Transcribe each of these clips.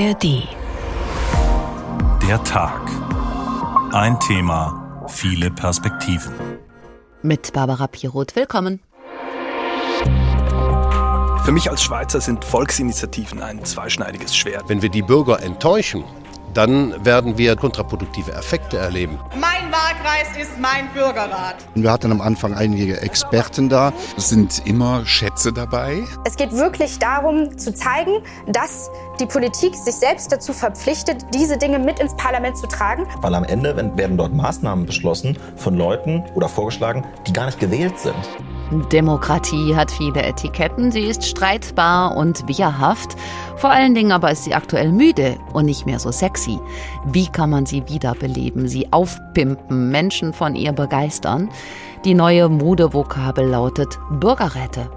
ARD. Der Tag. Ein Thema, viele Perspektiven. Mit Barbara Piroth. Willkommen. Für mich als Schweizer sind Volksinitiativen ein zweischneidiges Schwert. Wenn wir die Bürger enttäuschen, dann werden wir kontraproduktive Effekte erleben. Mein Wahlkreis ist mein Bürgerrat. Wir hatten am Anfang einige Experten da. Es sind immer Schätze dabei. Es geht wirklich darum zu zeigen, dass die Politik sich selbst dazu verpflichtet, diese Dinge mit ins Parlament zu tragen. Weil am Ende werden dort Maßnahmen beschlossen von Leuten oder vorgeschlagen, die gar nicht gewählt sind. Demokratie hat viele Etiketten, sie ist streitbar und wehrhaft. Vor allen Dingen aber ist sie aktuell müde und nicht mehr so sexy. Wie kann man sie wiederbeleben, sie aufpimpen, Menschen von ihr begeistern? Die neue Modevokabel lautet Bürgerräte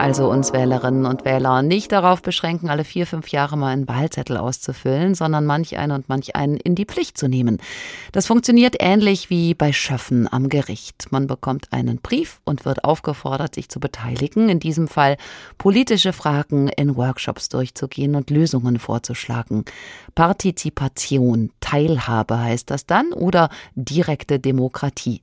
also uns Wählerinnen und Wähler nicht darauf beschränken, alle vier, fünf Jahre mal einen Wahlzettel auszufüllen, sondern manch einen und manch einen in die Pflicht zu nehmen. Das funktioniert ähnlich wie bei Schöffen am Gericht. Man bekommt einen Brief und wird aufgefordert, sich zu beteiligen, in diesem Fall politische Fragen in Workshops durchzugehen und Lösungen vorzuschlagen. Partizipation, Teilhabe heißt das dann oder direkte Demokratie.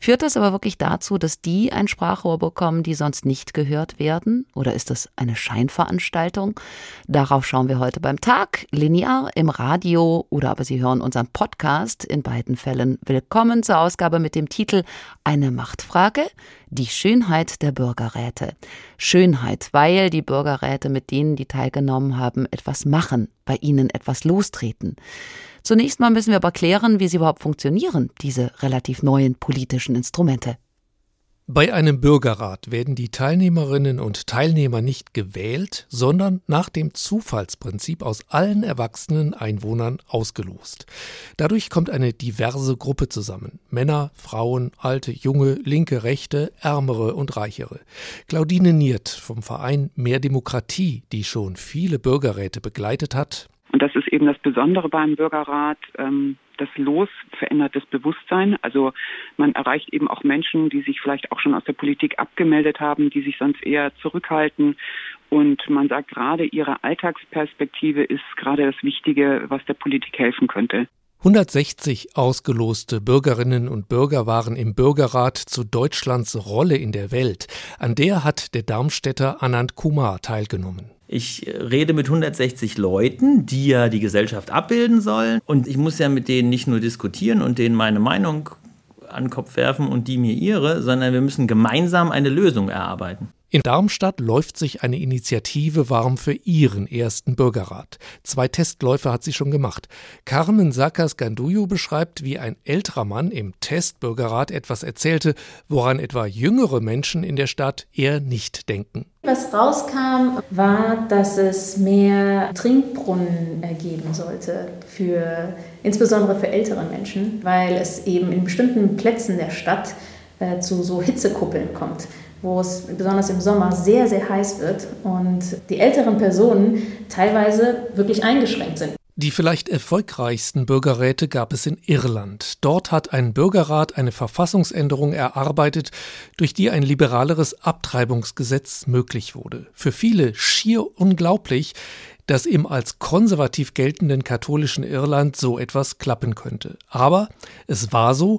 Führt das aber wirklich dazu, dass die ein Sprachrohr bekommen, die sonst nicht gehört werden? Oder ist das eine Scheinveranstaltung? Darauf schauen wir heute beim Tag, linear im Radio oder aber Sie hören unseren Podcast. In beiden Fällen willkommen zur Ausgabe mit dem Titel Eine Machtfrage, die Schönheit der Bürgerräte. Schönheit, weil die Bürgerräte mit denen, die teilgenommen haben, etwas machen, bei ihnen etwas lostreten. Zunächst mal müssen wir aber klären, wie sie überhaupt funktionieren, diese relativ neuen politischen Instrumente. Bei einem Bürgerrat werden die Teilnehmerinnen und Teilnehmer nicht gewählt, sondern nach dem Zufallsprinzip aus allen erwachsenen Einwohnern ausgelost. Dadurch kommt eine diverse Gruppe zusammen. Männer, Frauen, alte, junge, linke, rechte, ärmere und reichere. Claudine Niert vom Verein Mehr Demokratie, die schon viele Bürgerräte begleitet hat. Und das ist eben das Besondere beim Bürgerrat. Ähm das Los verändert das Bewusstsein. Also man erreicht eben auch Menschen, die sich vielleicht auch schon aus der Politik abgemeldet haben, die sich sonst eher zurückhalten. Und man sagt gerade, ihre Alltagsperspektive ist gerade das Wichtige, was der Politik helfen könnte. 160 ausgeloste Bürgerinnen und Bürger waren im Bürgerrat zu Deutschlands Rolle in der Welt. An der hat der Darmstädter Anand Kumar teilgenommen. Ich rede mit 160 Leuten, die ja die Gesellschaft abbilden sollen. Und ich muss ja mit denen nicht nur diskutieren und denen meine Meinung an den Kopf werfen und die mir ihre, sondern wir müssen gemeinsam eine Lösung erarbeiten. In Darmstadt läuft sich eine Initiative warm für ihren ersten Bürgerrat. Zwei Testläufe hat sie schon gemacht. Carmen Sakas Ganduyo beschreibt, wie ein älterer Mann im Testbürgerrat etwas erzählte, woran etwa jüngere Menschen in der Stadt eher nicht denken. Was rauskam, war, dass es mehr Trinkbrunnen geben sollte für insbesondere für ältere Menschen, weil es eben in bestimmten Plätzen der Stadt äh, zu so Hitzekuppeln kommt wo es besonders im Sommer sehr, sehr heiß wird und die älteren Personen teilweise wirklich eingeschränkt sind. Die vielleicht erfolgreichsten Bürgerräte gab es in Irland. Dort hat ein Bürgerrat eine Verfassungsänderung erarbeitet, durch die ein liberaleres Abtreibungsgesetz möglich wurde. Für viele schier unglaublich, dass im als konservativ geltenden katholischen Irland so etwas klappen könnte. Aber es war so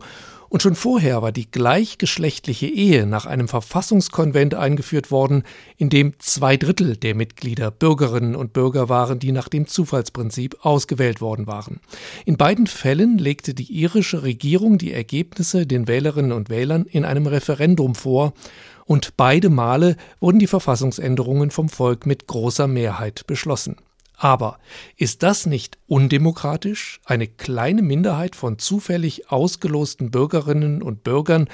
und schon vorher war die gleichgeschlechtliche Ehe nach einem Verfassungskonvent eingeführt worden, in dem zwei Drittel der Mitglieder Bürgerinnen und Bürger waren, die nach dem Zufallsprinzip ausgewählt worden waren. In beiden Fällen legte die irische Regierung die Ergebnisse den Wählerinnen und Wählern in einem Referendum vor, und beide Male wurden die Verfassungsänderungen vom Volk mit großer Mehrheit beschlossen. Aber ist das nicht undemokratisch? Eine kleine Minderheit von zufällig ausgelosten Bürgerinnen und Bürgern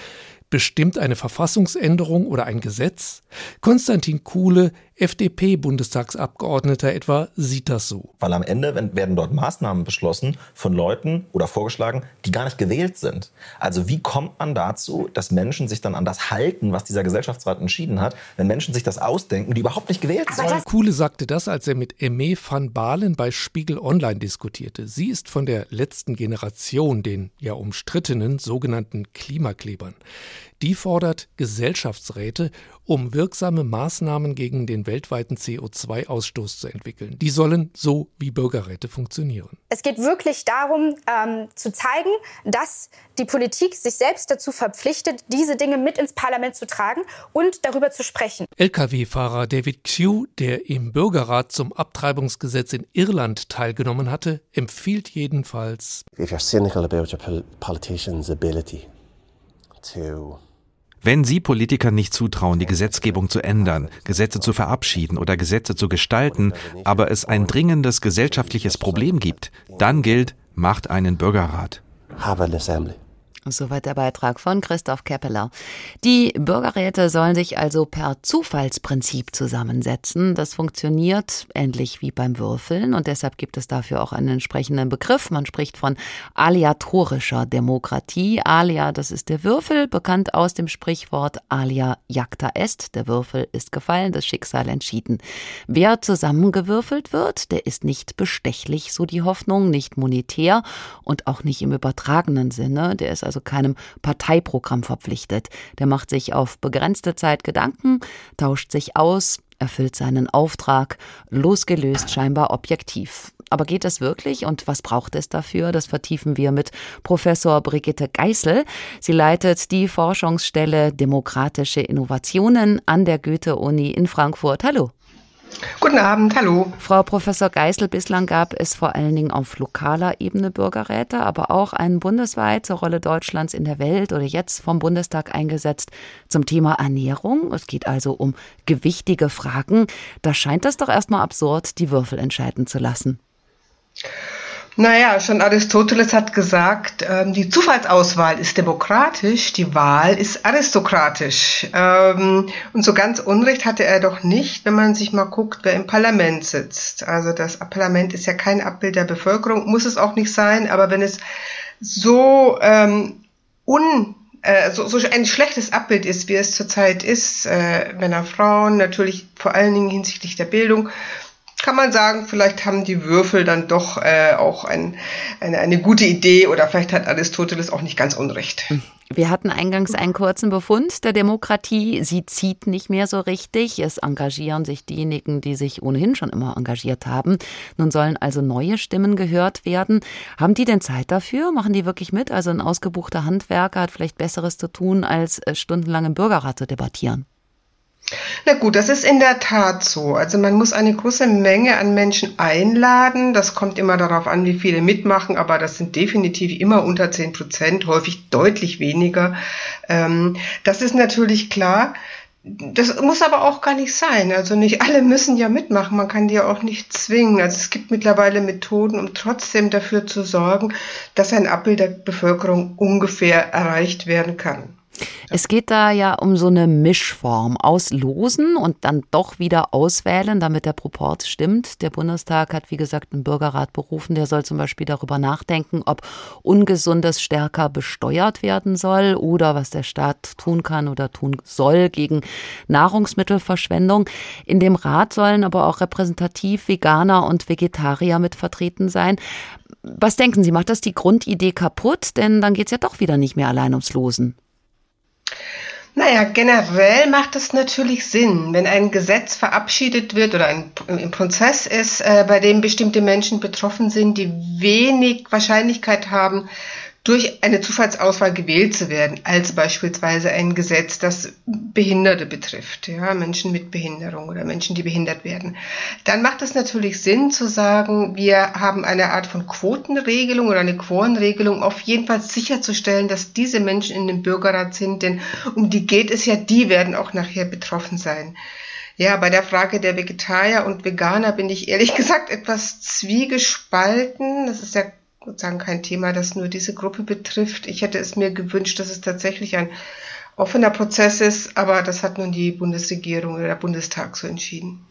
bestimmt eine Verfassungsänderung oder ein Gesetz? Konstantin Kuhle FDP-Bundestagsabgeordneter etwa sieht das so. Weil am Ende werden dort Maßnahmen beschlossen von Leuten oder vorgeschlagen, die gar nicht gewählt sind. Also wie kommt man dazu, dass Menschen sich dann an das halten, was dieser Gesellschaftsrat entschieden hat, wenn Menschen sich das ausdenken, die überhaupt nicht gewählt sind? Kuhle sagte das, als er mit Aimee van Balen bei Spiegel Online diskutierte. Sie ist von der letzten Generation, den ja umstrittenen sogenannten Klimaklebern. Die fordert Gesellschaftsräte, um wirksame Maßnahmen gegen den weltweiten CO2-Ausstoß zu entwickeln. Die sollen so wie Bürgerräte funktionieren. Es geht wirklich darum, ähm, zu zeigen, dass die Politik sich selbst dazu verpflichtet, diese Dinge mit ins Parlament zu tragen und darüber zu sprechen. Lkw-Fahrer David Q, der im Bürgerrat zum Abtreibungsgesetz in Irland teilgenommen hatte, empfiehlt jedenfalls, If you're cynical about your politician's ability wenn Sie Politikern nicht zutrauen, die Gesetzgebung zu ändern, Gesetze zu verabschieden oder Gesetze zu gestalten, aber es ein dringendes gesellschaftliches Problem gibt, dann gilt, macht einen Bürgerrat. Have an assembly. Soweit der Beitrag von Christoph Keppeler. Die Bürgerräte sollen sich also per Zufallsprinzip zusammensetzen. Das funktioniert ähnlich wie beim Würfeln und deshalb gibt es dafür auch einen entsprechenden Begriff. Man spricht von aleatorischer Demokratie. Alia, das ist der Würfel, bekannt aus dem Sprichwort alia jacta est. Der Würfel ist gefallen, das Schicksal entschieden. Wer zusammengewürfelt wird, der ist nicht bestechlich, so die Hoffnung, nicht monetär und auch nicht im übertragenen Sinne. Der ist also also keinem Parteiprogramm verpflichtet. Der macht sich auf begrenzte Zeit Gedanken, tauscht sich aus, erfüllt seinen Auftrag, losgelöst scheinbar objektiv. Aber geht das wirklich und was braucht es dafür? Das vertiefen wir mit Professor Brigitte Geißel. Sie leitet die Forschungsstelle Demokratische Innovationen an der Goethe-Uni in Frankfurt. Hallo. Guten Abend, hallo. Frau Professor Geißel, bislang gab es vor allen Dingen auf lokaler Ebene Bürgerräte, aber auch einen bundesweit zur Rolle Deutschlands in der Welt oder jetzt vom Bundestag eingesetzt zum Thema Ernährung. Es geht also um gewichtige Fragen. Da scheint es doch erstmal absurd, die Würfel entscheiden zu lassen. Naja, schon Aristoteles hat gesagt, ähm, die Zufallsauswahl ist demokratisch, die Wahl ist aristokratisch. Ähm, und so ganz Unrecht hatte er doch nicht, wenn man sich mal guckt, wer im Parlament sitzt. Also das Parlament ist ja kein Abbild der Bevölkerung, muss es auch nicht sein, aber wenn es so ähm, un äh, so, so ein schlechtes Abbild ist, wie es zurzeit ist, äh, Männer, Frauen, natürlich vor allen Dingen hinsichtlich der Bildung, kann man sagen, vielleicht haben die Würfel dann doch äh, auch ein, eine, eine gute Idee oder vielleicht hat Aristoteles auch nicht ganz unrecht. Wir hatten eingangs einen kurzen Befund der Demokratie. Sie zieht nicht mehr so richtig. Es engagieren sich diejenigen, die sich ohnehin schon immer engagiert haben. Nun sollen also neue Stimmen gehört werden. Haben die denn Zeit dafür? Machen die wirklich mit? Also ein ausgebuchter Handwerker hat vielleicht Besseres zu tun, als äh, stundenlang im Bürgerrat zu debattieren. Na gut, das ist in der Tat so. Also man muss eine große Menge an Menschen einladen. Das kommt immer darauf an, wie viele mitmachen, aber das sind definitiv immer unter 10 Prozent, häufig deutlich weniger. Ähm, das ist natürlich klar. Das muss aber auch gar nicht sein. Also nicht alle müssen ja mitmachen. Man kann die ja auch nicht zwingen. Also es gibt mittlerweile Methoden, um trotzdem dafür zu sorgen, dass ein Abbild der Bevölkerung ungefähr erreicht werden kann. Es geht da ja um so eine Mischform aus Losen und dann doch wieder auswählen, damit der Proport stimmt. Der Bundestag hat, wie gesagt, einen Bürgerrat berufen, der soll zum Beispiel darüber nachdenken, ob Ungesundes stärker besteuert werden soll oder was der Staat tun kann oder tun soll gegen Nahrungsmittelverschwendung. In dem Rat sollen aber auch repräsentativ Veganer und Vegetarier mit vertreten sein. Was denken Sie, macht das die Grundidee kaputt? Denn dann geht es ja doch wieder nicht mehr allein ums Losen. Naja, generell macht es natürlich Sinn, wenn ein Gesetz verabschiedet wird oder ein, ein Prozess ist, äh, bei dem bestimmte Menschen betroffen sind, die wenig Wahrscheinlichkeit haben, durch eine Zufallsauswahl gewählt zu werden, als beispielsweise ein Gesetz, das Behinderte betrifft, ja, Menschen mit Behinderung oder Menschen, die behindert werden, dann macht es natürlich Sinn zu sagen, wir haben eine Art von Quotenregelung oder eine Quorenregelung, auf jeden Fall sicherzustellen, dass diese Menschen in dem Bürgerrat sind, denn um die geht es ja, die werden auch nachher betroffen sein. Ja, bei der Frage der Vegetarier und Veganer bin ich ehrlich gesagt etwas zwiegespalten. Das ist ja sozusagen kein Thema, das nur diese Gruppe betrifft. Ich hätte es mir gewünscht, dass es tatsächlich ein offener Prozess ist, aber das hat nun die Bundesregierung oder der Bundestag so entschieden.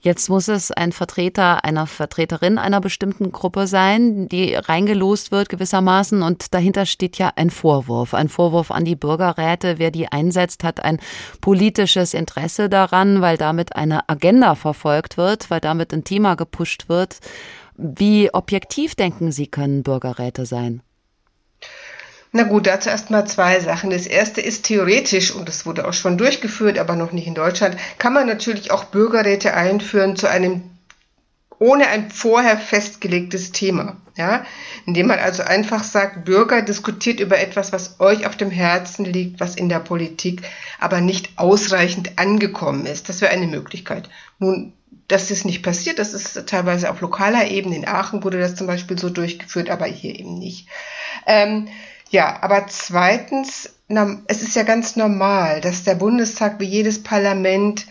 Jetzt muss es ein Vertreter einer Vertreterin einer bestimmten Gruppe sein, die reingelost wird gewissermaßen und dahinter steht ja ein Vorwurf, ein Vorwurf an die Bürgerräte, wer die einsetzt, hat ein politisches Interesse daran, weil damit eine Agenda verfolgt wird, weil damit ein Thema gepusht wird. Wie objektiv denken Sie, können Bürgerräte sein? Na gut, dazu erstmal zwei Sachen. Das erste ist theoretisch, und das wurde auch schon durchgeführt, aber noch nicht in Deutschland, kann man natürlich auch Bürgerräte einführen zu einem ohne ein vorher festgelegtes Thema. Ja, indem man also einfach sagt, Bürger diskutiert über etwas, was euch auf dem Herzen liegt, was in der Politik aber nicht ausreichend angekommen ist. Das wäre eine Möglichkeit. Nun, das ist nicht passiert, das ist teilweise auf lokaler Ebene. In Aachen wurde das zum Beispiel so durchgeführt, aber hier eben nicht. Ähm, ja, aber zweitens, es ist ja ganz normal, dass der Bundestag wie jedes Parlament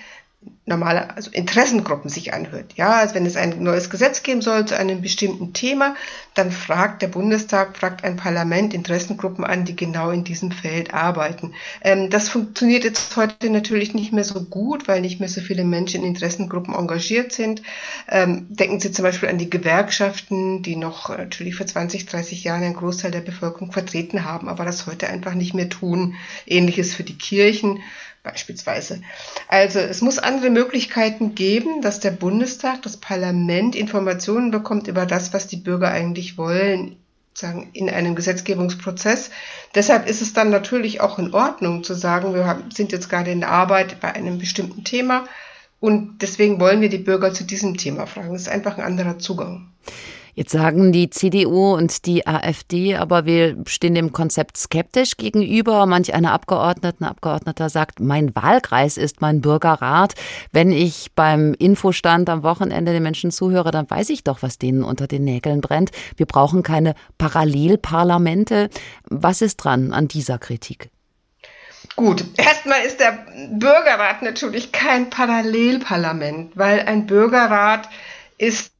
normale, also Interessengruppen sich anhört. Ja, also wenn es ein neues Gesetz geben soll zu einem bestimmten Thema, dann fragt der Bundestag, fragt ein Parlament Interessengruppen an, die genau in diesem Feld arbeiten. Ähm, das funktioniert jetzt heute natürlich nicht mehr so gut, weil nicht mehr so viele Menschen in Interessengruppen engagiert sind. Ähm, denken Sie zum Beispiel an die Gewerkschaften, die noch natürlich vor 20, 30 Jahren einen Großteil der Bevölkerung vertreten haben, aber das heute einfach nicht mehr tun. Ähnliches für die Kirchen beispielsweise. Also es muss andere Möglichkeiten geben, dass der Bundestag, das Parlament Informationen bekommt über das, was die Bürger eigentlich wollen, sagen, in einem Gesetzgebungsprozess. Deshalb ist es dann natürlich auch in Ordnung zu sagen, wir sind jetzt gerade in der Arbeit bei einem bestimmten Thema und deswegen wollen wir die Bürger zu diesem Thema fragen. Das ist einfach ein anderer Zugang. Jetzt sagen die CDU und die AfD, aber wir stehen dem Konzept skeptisch gegenüber. Manch einer Abgeordneten, Abgeordneter sagt, mein Wahlkreis ist mein Bürgerrat. Wenn ich beim Infostand am Wochenende den Menschen zuhöre, dann weiß ich doch, was denen unter den Nägeln brennt. Wir brauchen keine Parallelparlamente. Was ist dran an dieser Kritik? Gut, erstmal ist der Bürgerrat natürlich kein Parallelparlament, weil ein Bürgerrat ist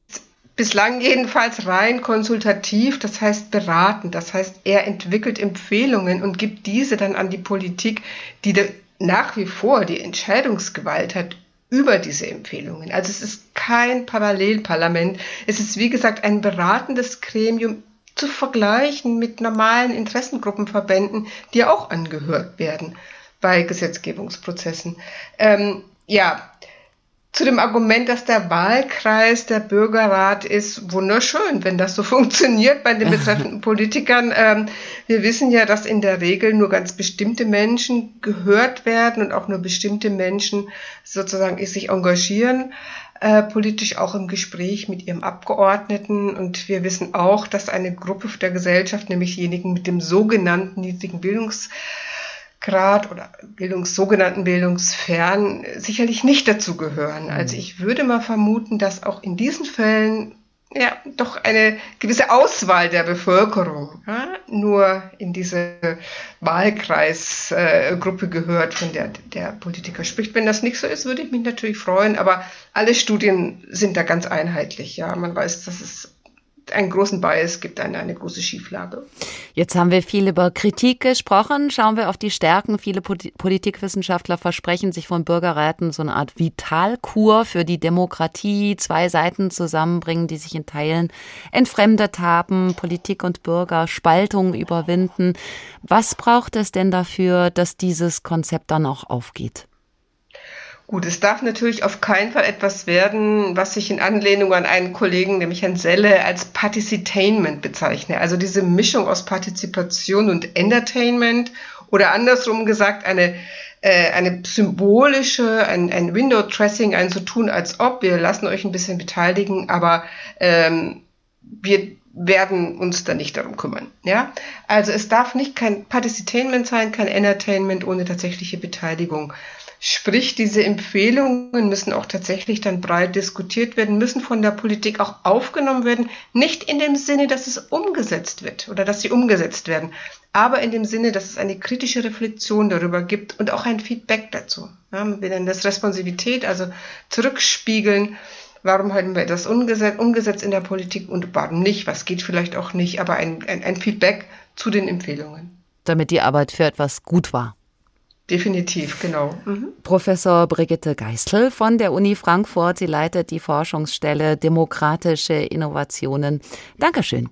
bislang jedenfalls rein konsultativ, das heißt beraten. Das heißt, er entwickelt Empfehlungen und gibt diese dann an die Politik, die nach wie vor die Entscheidungsgewalt hat über diese Empfehlungen. Also es ist kein Parallelparlament. Es ist, wie gesagt, ein beratendes Gremium zu vergleichen mit normalen Interessengruppenverbänden, die auch angehört werden bei Gesetzgebungsprozessen. Ähm, ja, zu dem Argument, dass der Wahlkreis der Bürgerrat ist, wunderschön, wenn das so funktioniert bei den betreffenden Politikern. Ähm, wir wissen ja, dass in der Regel nur ganz bestimmte Menschen gehört werden und auch nur bestimmte Menschen sozusagen sich engagieren. Äh, politisch auch im Gespräch mit ihrem Abgeordneten. Und wir wissen auch, dass eine Gruppe der Gesellschaft, nämlich diejenigen mit dem sogenannten niedrigen Bildungs Grad oder Bildungs, sogenannten Bildungsfern sicherlich nicht dazu gehören. Mhm. Also ich würde mal vermuten, dass auch in diesen Fällen ja doch eine gewisse Auswahl der Bevölkerung ja, nur in diese Wahlkreisgruppe äh, gehört, von der der Politiker spricht. Wenn das nicht so ist, würde ich mich natürlich freuen, aber alle Studien sind da ganz einheitlich. Ja, man weiß, dass es einen großen Bias gibt, eine, eine große Schieflage. Jetzt haben wir viel über Kritik gesprochen. Schauen wir auf die Stärken. Viele Politikwissenschaftler versprechen sich von Bürgerräten so eine Art Vitalkur für die Demokratie, zwei Seiten zusammenbringen, die sich in Teilen entfremdet haben, Politik und Bürger Spaltung überwinden. Was braucht es denn dafür, dass dieses Konzept dann auch aufgeht? Gut, es darf natürlich auf keinen Fall etwas werden, was ich in Anlehnung an einen Kollegen, nämlich Herrn Selle, als Particitainment bezeichne. Also diese Mischung aus Partizipation und Entertainment oder andersrum gesagt eine äh, eine symbolische, ein, ein Window-Dressing, ein so tun, als ob wir lassen euch ein bisschen beteiligen, aber ähm, wir werden uns da nicht darum kümmern. Ja, also es darf nicht kein Particitainment sein, kein Entertainment ohne tatsächliche Beteiligung. Sprich, diese Empfehlungen müssen auch tatsächlich dann breit diskutiert werden, müssen von der Politik auch aufgenommen werden, nicht in dem Sinne, dass es umgesetzt wird oder dass sie umgesetzt werden, aber in dem Sinne, dass es eine kritische Reflexion darüber gibt und auch ein Feedback dazu. Ja, wir nennen das Responsivität, also zurückspiegeln, warum haben wir das umgesetzt, umgesetzt in der Politik und warum nicht, was geht vielleicht auch nicht, aber ein, ein, ein Feedback zu den Empfehlungen. Damit die Arbeit für etwas gut war. Definitiv, genau. Mhm. Professor Brigitte Geistel von der Uni Frankfurt. Sie leitet die Forschungsstelle Demokratische Innovationen. Dankeschön.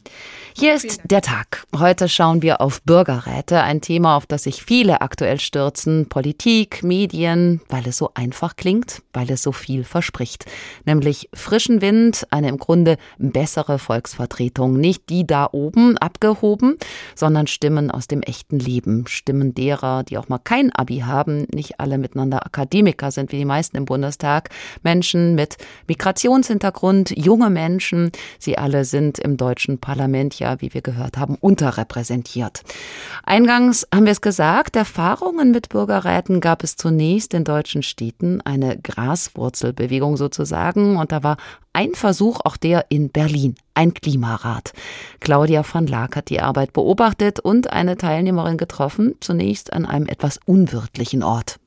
Hier ist der Tag. Heute schauen wir auf Bürgerräte, ein Thema, auf das sich viele aktuell stürzen. Politik, Medien, weil es so einfach klingt, weil es so viel verspricht. Nämlich frischen Wind, eine im Grunde bessere Volksvertretung. Nicht die da oben abgehoben, sondern Stimmen aus dem echten Leben. Stimmen derer, die auch mal kein Abi haben, nicht alle miteinander Akademiker sind wie die meisten im Bundestag. Menschen mit Migrationshintergrund, junge Menschen, sie alle sind im deutschen Parlament ja ja, wie wir gehört haben, unterrepräsentiert. Eingangs haben wir es gesagt, Erfahrungen mit Bürgerräten gab es zunächst in deutschen Städten, eine Graswurzelbewegung sozusagen, und da war ein Versuch auch der in Berlin, ein Klimarat. Claudia van Laak hat die Arbeit beobachtet und eine Teilnehmerin getroffen, zunächst an einem etwas unwirtlichen Ort.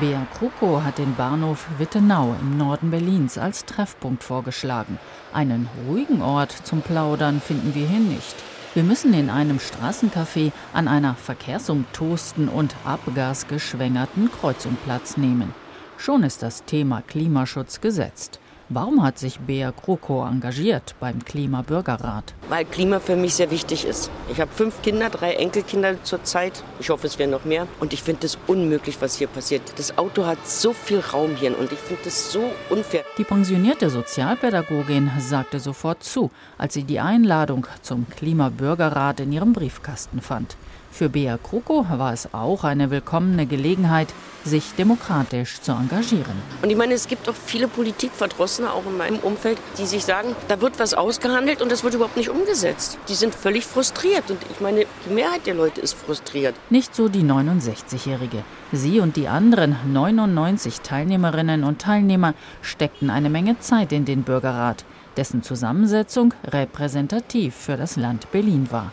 Bea Krukow hat den Bahnhof Wittenau im Norden Berlins als Treffpunkt vorgeschlagen. Einen ruhigen Ort zum Plaudern finden wir hier nicht. Wir müssen in einem Straßencafé an einer verkehrsumtosten und abgasgeschwängerten Kreuzung Platz nehmen. Schon ist das Thema Klimaschutz gesetzt. Warum hat sich Bea Kroko engagiert beim Klimabürgerrat? Weil Klima für mich sehr wichtig ist. Ich habe fünf Kinder, drei Enkelkinder zurzeit. Ich hoffe, es werden noch mehr. Und ich finde es unmöglich, was hier passiert. Das Auto hat so viel Raum hier und ich finde das so unfair. Die pensionierte Sozialpädagogin sagte sofort zu, als sie die Einladung zum Klimabürgerrat in ihrem Briefkasten fand. Für Bea Kroko war es auch eine willkommene Gelegenheit, sich demokratisch zu engagieren. Und ich meine, es gibt auch viele Politikverdrossene, auch in meinem Umfeld, die sich sagen, da wird was ausgehandelt und das wird überhaupt nicht umgesetzt. Die sind völlig frustriert und ich meine, die Mehrheit der Leute ist frustriert. Nicht so die 69-Jährige. Sie und die anderen 99 Teilnehmerinnen und Teilnehmer steckten eine Menge Zeit in den Bürgerrat, dessen Zusammensetzung repräsentativ für das Land Berlin war.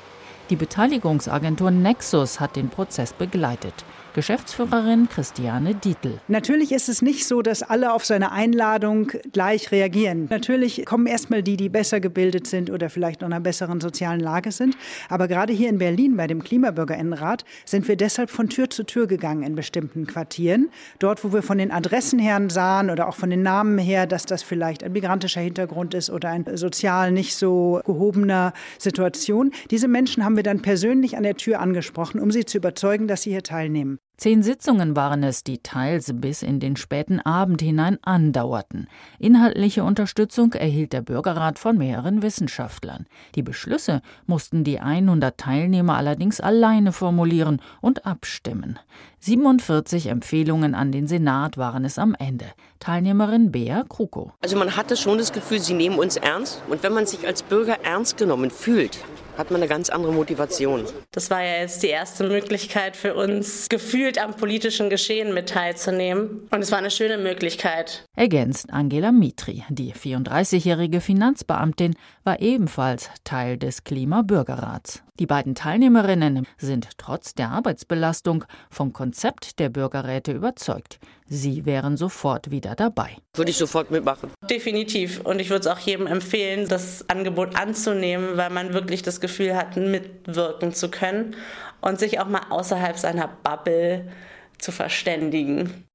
Die Beteiligungsagentur Nexus hat den Prozess begleitet. Geschäftsführerin Christiane Dietl. Natürlich ist es nicht so, dass alle auf seine Einladung gleich reagieren. Natürlich kommen erstmal die, die besser gebildet sind oder vielleicht in einer besseren sozialen Lage sind. Aber gerade hier in Berlin bei dem Klimabürgerinnenrat sind wir deshalb von Tür zu Tür gegangen in bestimmten Quartieren. Dort, wo wir von den Adressen her sahen oder auch von den Namen her, dass das vielleicht ein migrantischer Hintergrund ist oder ein sozial nicht so gehobener Situation. Diese Menschen haben wir dann persönlich an der Tür angesprochen, um sie zu überzeugen, dass sie hier teilnehmen. Zehn Sitzungen waren es, die teils bis in den späten Abend hinein andauerten. Inhaltliche Unterstützung erhielt der Bürgerrat von mehreren Wissenschaftlern. Die Beschlüsse mussten die 100 Teilnehmer allerdings alleine formulieren und abstimmen. 47 Empfehlungen an den Senat waren es am Ende. Teilnehmerin Bea Kruko. Also man hatte schon das Gefühl, sie nehmen uns ernst. Und wenn man sich als Bürger ernst genommen fühlt, hat man eine ganz andere Motivation. Das war ja jetzt die erste Möglichkeit für uns, gefühlt am politischen Geschehen mit teilzunehmen. Und es war eine schöne Möglichkeit. Ergänzt Angela Mitri. Die 34-jährige Finanzbeamtin war ebenfalls Teil des Klimabürgerrats. Die beiden Teilnehmerinnen sind trotz der Arbeitsbelastung vom Konzept der Bürgerräte überzeugt. Sie wären sofort wieder dabei. Würde ich sofort mitmachen. Definitiv. Und ich würde es auch jedem empfehlen, das Angebot anzunehmen, weil man wirklich das Gefühl hat, mitwirken zu können und sich auch mal außerhalb seiner Bubble zu verständigen.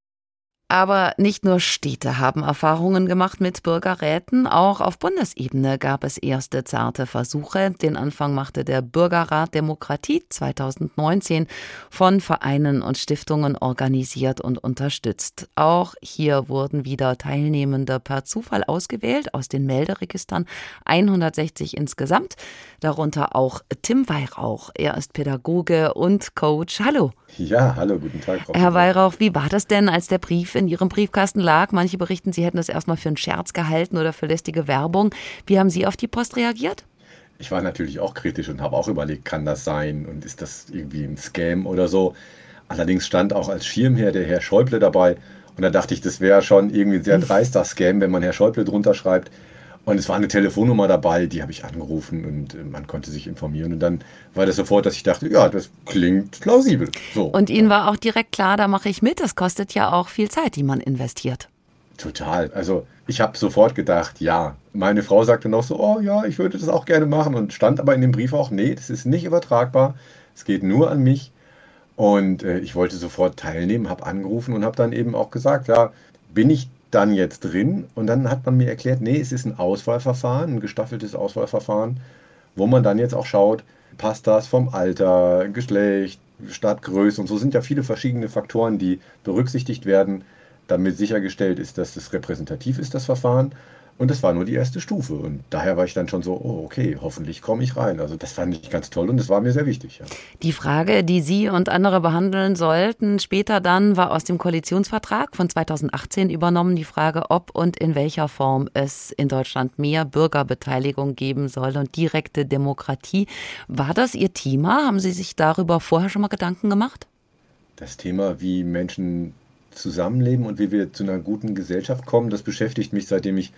Aber nicht nur Städte haben Erfahrungen gemacht mit Bürgerräten, auch auf Bundesebene gab es erste zarte Versuche. Den Anfang machte der Bürgerrat Demokratie 2019 von Vereinen und Stiftungen organisiert und unterstützt. Auch hier wurden wieder Teilnehmende per Zufall ausgewählt aus den Melderegistern, 160 insgesamt, darunter auch Tim Weihrauch. Er ist Pädagoge und Coach. Hallo. Ja, hallo, guten Tag. Frau Herr Weihrauch, wie war das denn, als der Brief in Ihrem Briefkasten lag? Manche berichten, Sie hätten das erstmal für einen Scherz gehalten oder für lästige Werbung. Wie haben Sie auf die Post reagiert? Ich war natürlich auch kritisch und habe auch überlegt, kann das sein und ist das irgendwie ein Scam oder so. Allerdings stand auch als Schirmherr der Herr Schäuble dabei und da dachte ich, das wäre schon irgendwie ein sehr dreister Scam, wenn man Herr Schäuble drunter schreibt. Und es war eine Telefonnummer dabei, die habe ich angerufen und äh, man konnte sich informieren. Und dann war das sofort, dass ich dachte, ja, das klingt plausibel. So. Und Ihnen war auch direkt klar, da mache ich mit. Das kostet ja auch viel Zeit, die man investiert. Total. Also ich habe sofort gedacht, ja. Meine Frau sagte noch so, oh ja, ich würde das auch gerne machen und stand aber in dem Brief auch, nee, das ist nicht übertragbar. Es geht nur an mich. Und äh, ich wollte sofort teilnehmen, habe angerufen und habe dann eben auch gesagt, ja, bin ich dann jetzt drin? Und dann hat man mir erklärt, nee, es ist ein Auswahlverfahren, ein gestaffeltes Auswahlverfahren, wo man dann jetzt auch schaut, passt das vom Alter, Geschlecht, Stadtgröße und so sind ja viele verschiedene Faktoren, die berücksichtigt werden, damit sichergestellt ist, dass es repräsentativ ist, das Verfahren. Und das war nur die erste Stufe. Und daher war ich dann schon so, oh, okay, hoffentlich komme ich rein. Also das fand ich ganz toll und das war mir sehr wichtig. Ja. Die Frage, die Sie und andere behandeln sollten, später dann war aus dem Koalitionsvertrag von 2018 übernommen die Frage, ob und in welcher Form es in Deutschland mehr Bürgerbeteiligung geben soll und direkte Demokratie. War das Ihr Thema? Haben Sie sich darüber vorher schon mal Gedanken gemacht? Das Thema, wie Menschen zusammenleben und wie wir zu einer guten Gesellschaft kommen, das beschäftigt mich, seitdem ich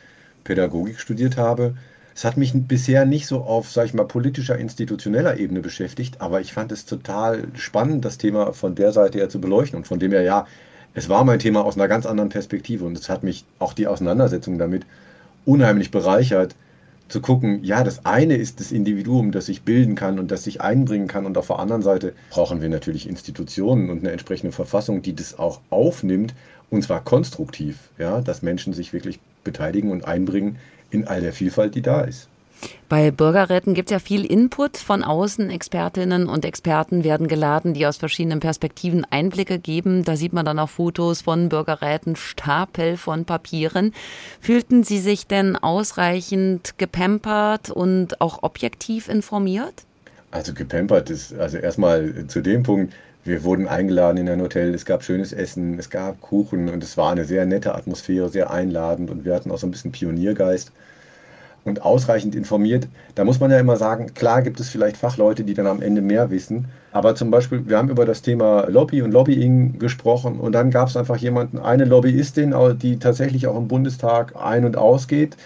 Pädagogik studiert habe. Es hat mich bisher nicht so auf, sag ich mal, politischer, institutioneller Ebene beschäftigt, aber ich fand es total spannend, das Thema von der Seite her zu beleuchten und von dem her, ja, es war mein Thema aus einer ganz anderen Perspektive und es hat mich auch die Auseinandersetzung damit unheimlich bereichert, zu gucken, ja, das eine ist das Individuum, das sich bilden kann und das sich einbringen kann und auf der anderen Seite brauchen wir natürlich Institutionen und eine entsprechende Verfassung, die das auch aufnimmt und zwar konstruktiv, ja, dass Menschen sich wirklich beteiligen und einbringen in all der Vielfalt, die da ist. Bei Bürgerräten gibt es ja viel Input von außen. Expertinnen und Experten werden geladen, die aus verschiedenen Perspektiven Einblicke geben. Da sieht man dann auch Fotos von Bürgerräten, Stapel von Papieren. Fühlten Sie sich denn ausreichend gepampert und auch objektiv informiert? Also gepampert ist, also erstmal zu dem Punkt, wir wurden eingeladen in ein Hotel, es gab schönes Essen, es gab Kuchen und es war eine sehr nette Atmosphäre, sehr einladend und wir hatten auch so ein bisschen Pioniergeist und ausreichend informiert. Da muss man ja immer sagen, klar gibt es vielleicht Fachleute, die dann am Ende mehr wissen, aber zum Beispiel, wir haben über das Thema Lobby und Lobbying gesprochen und dann gab es einfach jemanden, eine Lobbyistin, die tatsächlich auch im Bundestag ein- und ausgeht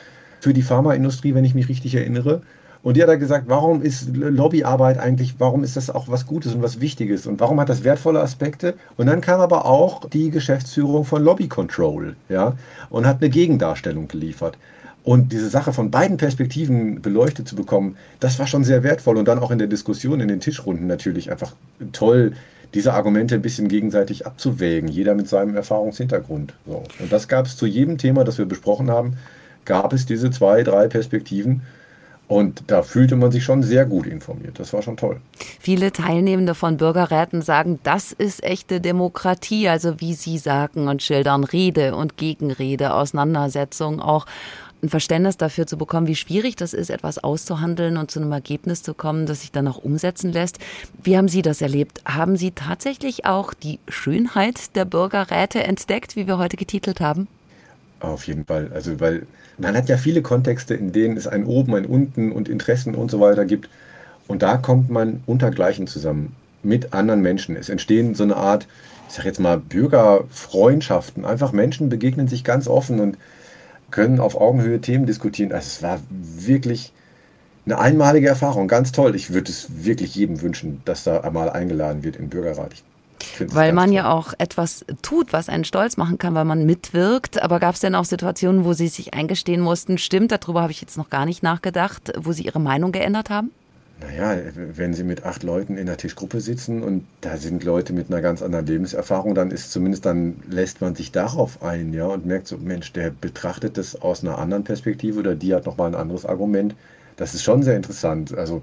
für die Pharmaindustrie, wenn ich mich richtig erinnere. Und die hat er gesagt, warum ist Lobbyarbeit eigentlich, warum ist das auch was Gutes und was Wichtiges und warum hat das wertvolle Aspekte? Und dann kam aber auch die Geschäftsführung von Lobby Control, ja, und hat eine Gegendarstellung geliefert. Und diese Sache von beiden Perspektiven beleuchtet zu bekommen, das war schon sehr wertvoll. Und dann auch in der Diskussion, in den Tischrunden natürlich einfach toll, diese Argumente ein bisschen gegenseitig abzuwägen, jeder mit seinem Erfahrungshintergrund. So. Und das gab es zu jedem Thema, das wir besprochen haben, gab es diese zwei, drei Perspektiven. Und da fühlte man sich schon sehr gut informiert. Das war schon toll. Viele Teilnehmende von Bürgerräten sagen, das ist echte Demokratie. Also wie Sie sagen und schildern, Rede und Gegenrede, Auseinandersetzung auch ein Verständnis dafür zu bekommen, wie schwierig das ist, etwas auszuhandeln und zu einem Ergebnis zu kommen, das sich dann auch umsetzen lässt. Wie haben Sie das erlebt? Haben Sie tatsächlich auch die Schönheit der Bürgerräte entdeckt, wie wir heute getitelt haben? Auf jeden Fall. Also, weil man hat ja viele Kontexte, in denen es ein Oben, ein Unten und Interessen und so weiter gibt. Und da kommt man untergleichen zusammen mit anderen Menschen. Es entstehen so eine Art, ich sag jetzt mal, Bürgerfreundschaften. Einfach Menschen begegnen sich ganz offen und können auf Augenhöhe Themen diskutieren. Also es war wirklich eine einmalige Erfahrung, ganz toll. Ich würde es wirklich jedem wünschen, dass da einmal eingeladen wird in Bürgerrat. Ich weil man toll. ja auch etwas tut, was einen stolz machen kann, weil man mitwirkt. Aber gab es denn auch Situationen, wo Sie sich eingestehen mussten, stimmt, darüber habe ich jetzt noch gar nicht nachgedacht, wo Sie Ihre Meinung geändert haben? Naja, wenn Sie mit acht Leuten in der Tischgruppe sitzen und da sind Leute mit einer ganz anderen Lebenserfahrung, dann ist zumindest, dann lässt man sich darauf ein, ja, und merkt so, Mensch, der betrachtet das aus einer anderen Perspektive oder die hat nochmal ein anderes Argument. Das ist schon sehr interessant. Also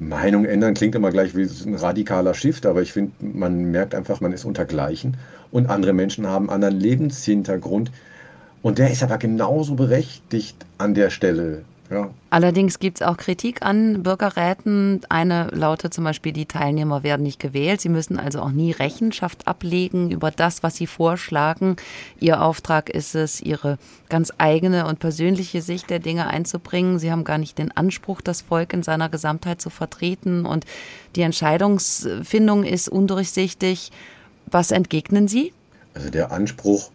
Meinung ändern klingt immer gleich wie ein radikaler Shift, aber ich finde, man merkt einfach, man ist untergleichen und andere Menschen haben einen anderen Lebenshintergrund und der ist aber genauso berechtigt an der Stelle. Ja. Allerdings gibt es auch Kritik an Bürgerräten. Eine lautet zum Beispiel, die Teilnehmer werden nicht gewählt. Sie müssen also auch nie Rechenschaft ablegen über das, was sie vorschlagen. Ihr Auftrag ist es, ihre ganz eigene und persönliche Sicht der Dinge einzubringen. Sie haben gar nicht den Anspruch, das Volk in seiner Gesamtheit zu vertreten. Und die Entscheidungsfindung ist undurchsichtig. Was entgegnen Sie? Also der Anspruch,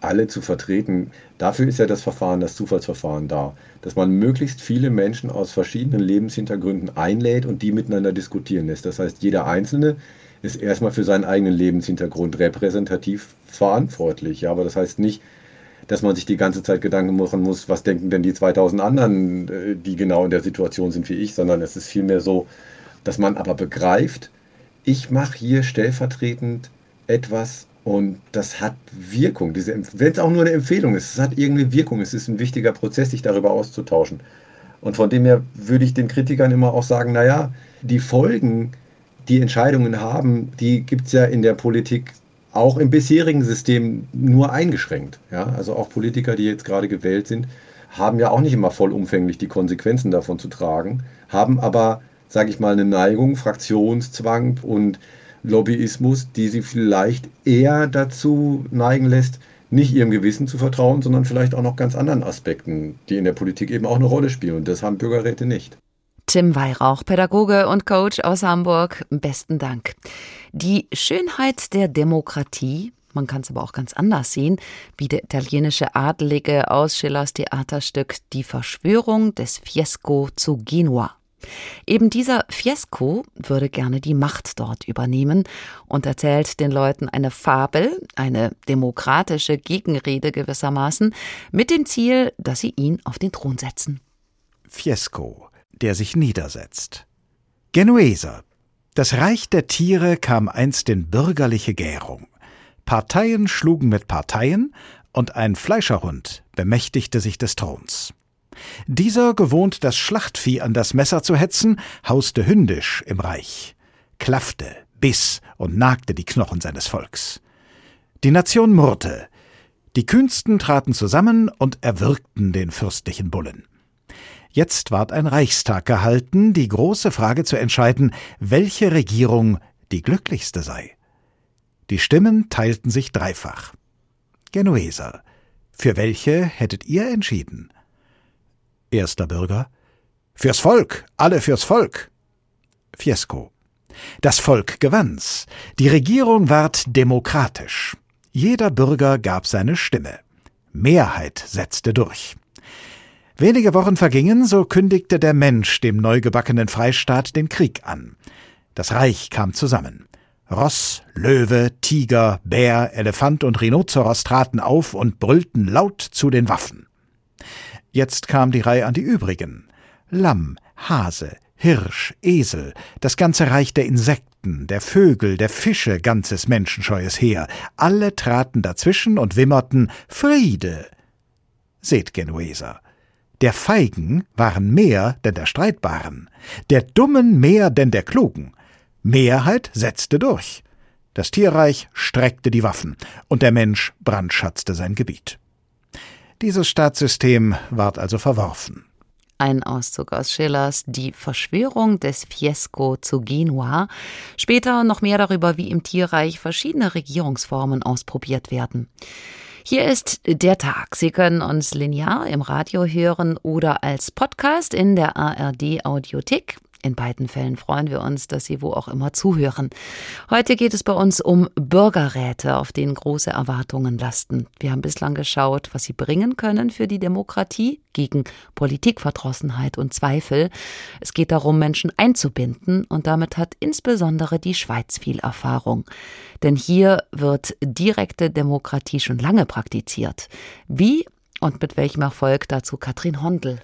alle zu vertreten. Dafür ist ja das Verfahren, das Zufallsverfahren da, dass man möglichst viele Menschen aus verschiedenen Lebenshintergründen einlädt und die miteinander diskutieren lässt. Das heißt, jeder Einzelne ist erstmal für seinen eigenen Lebenshintergrund repräsentativ verantwortlich. Ja, aber das heißt nicht, dass man sich die ganze Zeit Gedanken machen muss, was denken denn die 2000 anderen, äh, die genau in der Situation sind wie ich, sondern es ist vielmehr so, dass man aber begreift, ich mache hier stellvertretend etwas und das hat Wirkung. Wenn es auch nur eine Empfehlung ist, es hat irgendeine Wirkung. Es ist ein wichtiger Prozess, sich darüber auszutauschen. Und von dem her würde ich den Kritikern immer auch sagen, naja, die Folgen, die Entscheidungen haben, die gibt es ja in der Politik auch im bisherigen System nur eingeschränkt. Ja? Also auch Politiker, die jetzt gerade gewählt sind, haben ja auch nicht immer vollumfänglich die Konsequenzen davon zu tragen, haben aber, sage ich mal, eine Neigung, Fraktionszwang und Lobbyismus, die sie vielleicht eher dazu neigen lässt, nicht ihrem Gewissen zu vertrauen, sondern vielleicht auch noch ganz anderen Aspekten, die in der Politik eben auch eine Rolle spielen. Und das haben Bürgerräte nicht. Tim Weihrauch, Pädagoge und Coach aus Hamburg, besten Dank. Die Schönheit der Demokratie, man kann es aber auch ganz anders sehen, wie der italienische Adelige aus Schillers Theaterstück Die Verschwörung des Fiesco zu Genua. Eben dieser Fiesco würde gerne die Macht dort übernehmen und erzählt den Leuten eine Fabel, eine demokratische Gegenrede gewissermaßen, mit dem Ziel, dass sie ihn auf den Thron setzen. Fiesco, der sich niedersetzt. Genueser. Das Reich der Tiere kam einst in bürgerliche Gärung. Parteien schlugen mit Parteien und ein Fleischerhund bemächtigte sich des Throns. Dieser, gewohnt das Schlachtvieh an das Messer zu hetzen, hauste hündisch im Reich, klaffte, biss und nagte die Knochen seines Volks. Die Nation murrte. Die Kühnsten traten zusammen und erwürgten den fürstlichen Bullen. Jetzt ward ein Reichstag gehalten, die große Frage zu entscheiden, welche Regierung die glücklichste sei. Die Stimmen teilten sich dreifach. Genueser, für welche hättet ihr entschieden? Erster Bürger. Fürs Volk, alle fürs Volk. Fiesco. Das Volk gewann's. Die Regierung ward demokratisch. Jeder Bürger gab seine Stimme. Mehrheit setzte durch. Wenige Wochen vergingen, so kündigte der Mensch dem neugebackenen Freistaat den Krieg an. Das Reich kam zusammen. Ross, Löwe, Tiger, Bär, Elefant und Rhinoceros traten auf und brüllten laut zu den Waffen. Jetzt kam die Reihe an die übrigen. Lamm, Hase, Hirsch, Esel, das ganze Reich der Insekten, der Vögel, der Fische, ganzes menschenscheues Heer, alle traten dazwischen und wimmerten Friede. Seht, Genueser, der Feigen waren mehr denn der Streitbaren, der Dummen mehr denn der Klugen. Mehrheit setzte durch. Das Tierreich streckte die Waffen, und der Mensch brandschatzte sein Gebiet. Dieses Staatssystem ward also verworfen. Ein Auszug aus Schillers Die Verschwörung des Fiesco zu Genua. Später noch mehr darüber, wie im Tierreich verschiedene Regierungsformen ausprobiert werden. Hier ist der Tag. Sie können uns linear im Radio hören oder als Podcast in der ARD Audiothek. In beiden Fällen freuen wir uns, dass Sie wo auch immer zuhören. Heute geht es bei uns um Bürgerräte, auf denen große Erwartungen lasten. Wir haben bislang geschaut, was sie bringen können für die Demokratie gegen Politikverdrossenheit und Zweifel. Es geht darum, Menschen einzubinden und damit hat insbesondere die Schweiz viel Erfahrung. Denn hier wird direkte Demokratie schon lange praktiziert. Wie und mit welchem Erfolg dazu Katrin Hondel.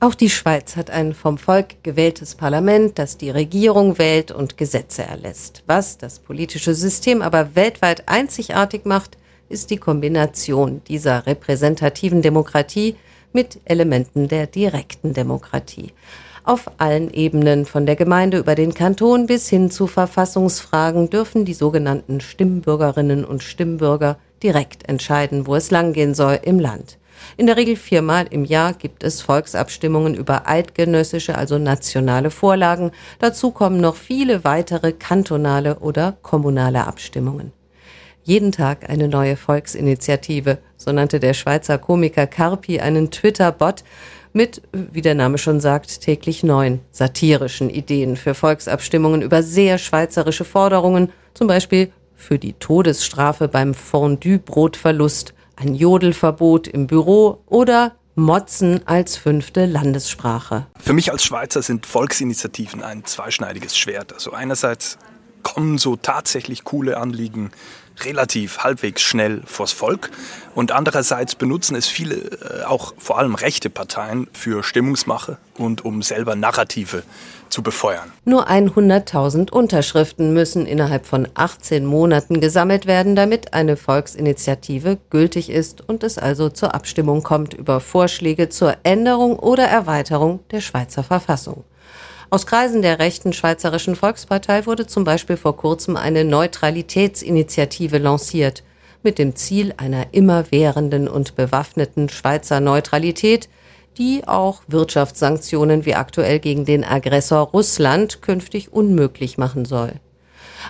Auch die Schweiz hat ein vom Volk gewähltes Parlament, das die Regierung wählt und Gesetze erlässt. Was das politische System aber weltweit einzigartig macht, ist die Kombination dieser repräsentativen Demokratie mit Elementen der direkten Demokratie. Auf allen Ebenen, von der Gemeinde über den Kanton bis hin zu Verfassungsfragen, dürfen die sogenannten Stimmbürgerinnen und Stimmbürger direkt entscheiden, wo es langgehen soll im Land. In der Regel viermal im Jahr gibt es Volksabstimmungen über eidgenössische, also nationale Vorlagen. Dazu kommen noch viele weitere kantonale oder kommunale Abstimmungen. Jeden Tag eine neue Volksinitiative, so nannte der Schweizer Komiker Carpi einen Twitter-Bot mit, wie der Name schon sagt, täglich neuen satirischen Ideen für Volksabstimmungen über sehr schweizerische Forderungen, zum Beispiel für die Todesstrafe beim Fondue-Brotverlust ein Jodelverbot im Büro oder Motzen als fünfte Landessprache. Für mich als Schweizer sind Volksinitiativen ein zweischneidiges Schwert. Also einerseits kommen so tatsächlich coole Anliegen relativ halbwegs schnell vors Volk und andererseits benutzen es viele, äh, auch vor allem rechte Parteien, für Stimmungsmache und um selber Narrative zu befeuern. Nur 100.000 Unterschriften müssen innerhalb von 18 Monaten gesammelt werden, damit eine Volksinitiative gültig ist und es also zur Abstimmung kommt über Vorschläge zur Änderung oder Erweiterung der Schweizer Verfassung. Aus Kreisen der rechten Schweizerischen Volkspartei wurde zum Beispiel vor kurzem eine Neutralitätsinitiative lanciert, mit dem Ziel einer immerwährenden und bewaffneten Schweizer Neutralität, die auch Wirtschaftssanktionen wie aktuell gegen den Aggressor Russland künftig unmöglich machen soll.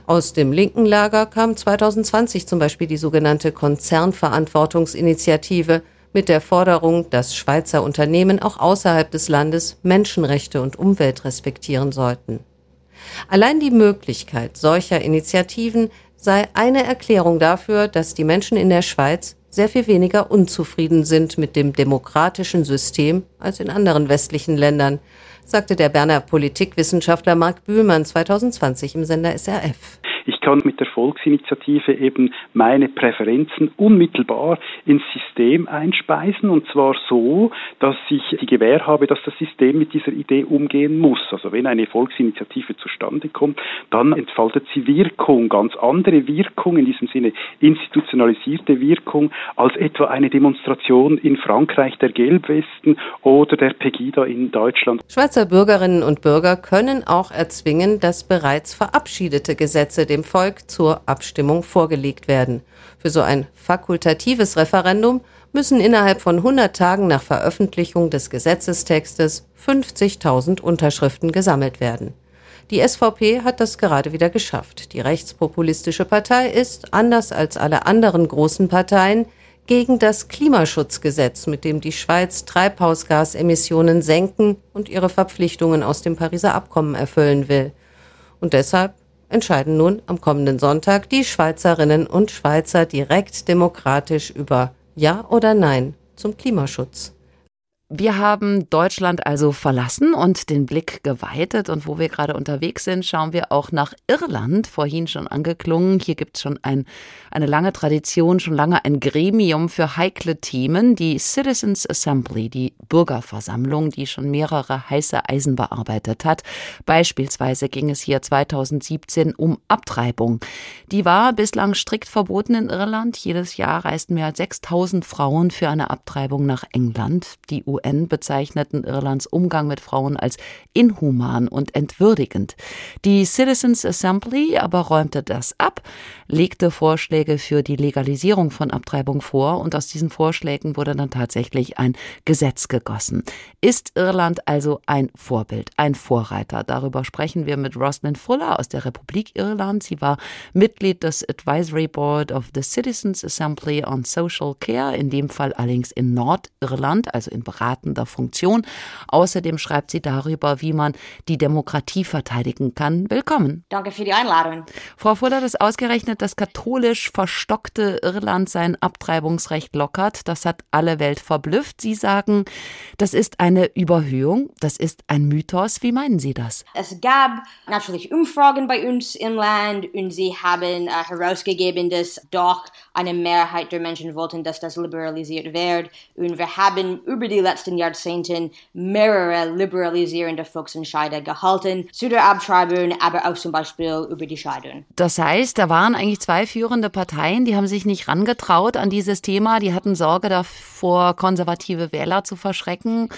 Aus dem linken Lager kam 2020 zum Beispiel die sogenannte Konzernverantwortungsinitiative, mit der Forderung, dass Schweizer Unternehmen auch außerhalb des Landes Menschenrechte und Umwelt respektieren sollten. Allein die Möglichkeit solcher Initiativen sei eine Erklärung dafür, dass die Menschen in der Schweiz sehr viel weniger unzufrieden sind mit dem demokratischen System als in anderen westlichen Ländern, sagte der Berner Politikwissenschaftler Marc Bühlmann 2020 im Sender SRF. Ich kann mit der Volksinitiative eben meine Präferenzen unmittelbar ins System einspeisen und zwar so, dass ich die Gewähr habe, dass das System mit dieser Idee umgehen muss. Also wenn eine Volksinitiative zustande kommt, dann entfaltet sie Wirkung, ganz andere Wirkung, in diesem Sinne institutionalisierte Wirkung, als etwa eine Demonstration in Frankreich der Gelbwesten oder der Pegida in Deutschland. Schweizer Bürgerinnen und Bürger können auch erzwingen, dass bereits verabschiedete Gesetze dem dem Volk zur Abstimmung vorgelegt werden. Für so ein fakultatives Referendum müssen innerhalb von 100 Tagen nach Veröffentlichung des Gesetzestextes 50.000 Unterschriften gesammelt werden. Die SVP hat das gerade wieder geschafft. Die rechtspopulistische Partei ist, anders als alle anderen großen Parteien, gegen das Klimaschutzgesetz, mit dem die Schweiz Treibhausgasemissionen senken und ihre Verpflichtungen aus dem Pariser Abkommen erfüllen will. Und deshalb entscheiden nun am kommenden Sonntag die Schweizerinnen und Schweizer direkt demokratisch über Ja oder Nein zum Klimaschutz. Wir haben Deutschland also verlassen und den Blick geweitet. Und wo wir gerade unterwegs sind, schauen wir auch nach Irland, vorhin schon angeklungen. Hier gibt es schon ein, eine lange Tradition, schon lange ein Gremium für heikle Themen, die Citizens Assembly, die Bürgerversammlung, die schon mehrere heiße Eisen bearbeitet hat. Beispielsweise ging es hier 2017 um Abtreibung. Die war bislang strikt verboten in Irland. Jedes Jahr reisten mehr als 6000 Frauen für eine Abtreibung nach England. Die UN bezeichneten Irlands Umgang mit Frauen als inhuman und entwürdigend. Die Citizens Assembly aber räumte das ab, legte Vorschläge für die Legalisierung von Abtreibung vor und aus diesen Vorschlägen wurde dann tatsächlich ein Gesetz gegossen. Ist Irland also ein Vorbild, ein Vorreiter? Darüber sprechen wir mit Roslyn Fuller aus der Republik Irland. Sie war Mitglied des Advisory Board of the Citizens Assembly on Social Care, in dem Fall allerdings in Nordirland, also in Beratung beratender Funktion. Außerdem schreibt sie darüber, wie man die Demokratie verteidigen kann. Willkommen. Danke für die Einladung. Frau Fuller, das ausgerechnet das katholisch verstockte Irland sein Abtreibungsrecht lockert, das hat alle Welt verblüfft. Sie sagen, das ist eine Überhöhung, das ist ein Mythos. Wie meinen Sie das? Es gab natürlich Umfragen bei uns im Land und sie haben äh, herausgegeben, dass doch eine Mehrheit der Menschen wollten, dass das liberalisiert wird. Und wir haben über die letzten letzten Jahrzehnten mehrere liberalisierende Volksentscheide gehalten, zu der Abtreibung, aber auch zum Beispiel über die Scheidung. Das heißt, da waren eigentlich zwei führende Parteien, die haben sich nicht rangetraut an dieses Thema, die hatten Sorge davor, konservative Wähler zu verschrecken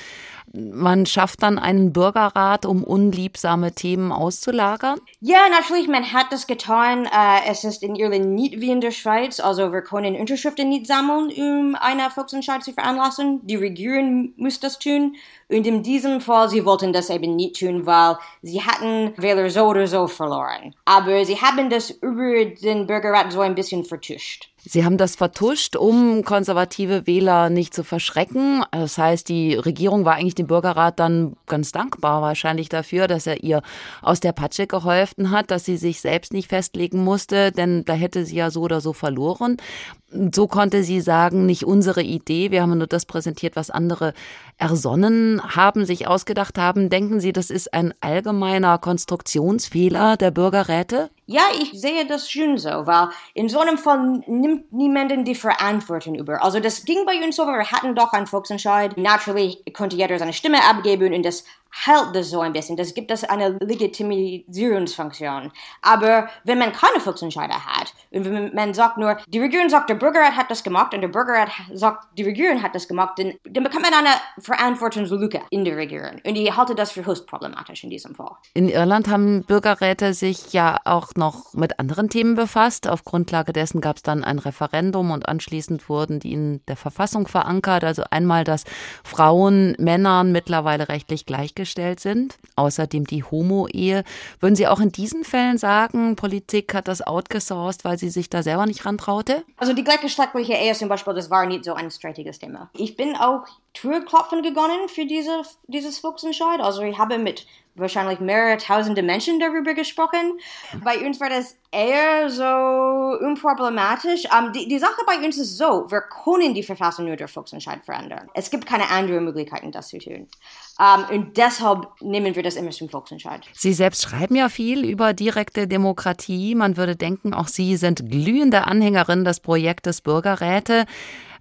man schafft dann einen Bürgerrat, um unliebsame Themen auszulagern? Ja, natürlich, man hat das getan. Äh, es ist in Irland nicht wie in der Schweiz. Also wir können Unterschriften nicht sammeln, um eine Volksentscheid zu veranlassen. Die Regierung muss das tun. Und in diesem Fall, sie wollten das eben nicht tun, weil sie hatten Wähler so oder so verloren. Aber sie haben das über den Bürgerrat so ein bisschen vertuscht. Sie haben das vertuscht, um konservative Wähler nicht zu verschrecken. Das heißt, die Regierung war eigentlich dem Bürgerrat dann ganz dankbar wahrscheinlich dafür, dass er ihr aus der Patsche geholfen hat, dass sie sich selbst nicht festlegen musste, denn da hätte sie ja so oder so verloren. So konnte sie sagen, nicht unsere Idee, wir haben nur das präsentiert, was andere ersonnen haben, sich ausgedacht haben. Denken Sie, das ist ein allgemeiner Konstruktionsfehler der Bürgerräte? Ja, ich sehe das schon so, weil in so einem Fall nimmt niemanden die Verantwortung über. Also das ging bei uns so, wir hatten doch einen Volksentscheid. Natürlich konnte jeder seine Stimme abgeben und das hält das so ein bisschen. Das gibt es eine Legitimisierungsfunktion. Aber wenn man keine Volksentscheider hat und wenn man sagt nur, die Regierung sagt, der Bürgerrat hat das gemacht und der Bürgerrat sagt, die Regierung hat das gemacht, dann, dann bekommt man eine Verantwortungslücke in der Regierung. Und ich halte das für höchst problematisch in diesem Fall. In Irland haben Bürgerräte sich ja auch noch mit anderen Themen befasst. Auf Grundlage dessen gab es dann ein Referendum und anschließend wurden die in der Verfassung verankert. Also einmal, dass Frauen Männern mittlerweile rechtlich gleichgestellt sind. Außerdem die Homo-Ehe. Würden Sie auch in diesen Fällen sagen, Politik hat das outgesourced, weil sie sich da selber nicht rantraute? Also die gleichgeschlechtliche Ehe zum Beispiel, das war nicht so ein streitiges Thema. Ich bin auch Türklopfen gegangen für diese, dieses Volksentscheid. Also ich habe mit wahrscheinlich mehrere tausende Menschen darüber gesprochen. Bei uns war das eher so unproblematisch. Um, ähm, die, die Sache bei uns ist so, wir können die Verfassung nur durch Volksentscheid verändern. Es gibt keine anderen Möglichkeiten, das zu tun. Ähm, und deshalb nehmen wir das immer zum Volksentscheid. Sie selbst schreiben ja viel über direkte Demokratie. Man würde denken, auch Sie sind glühende Anhängerin des Projektes Bürgerräte.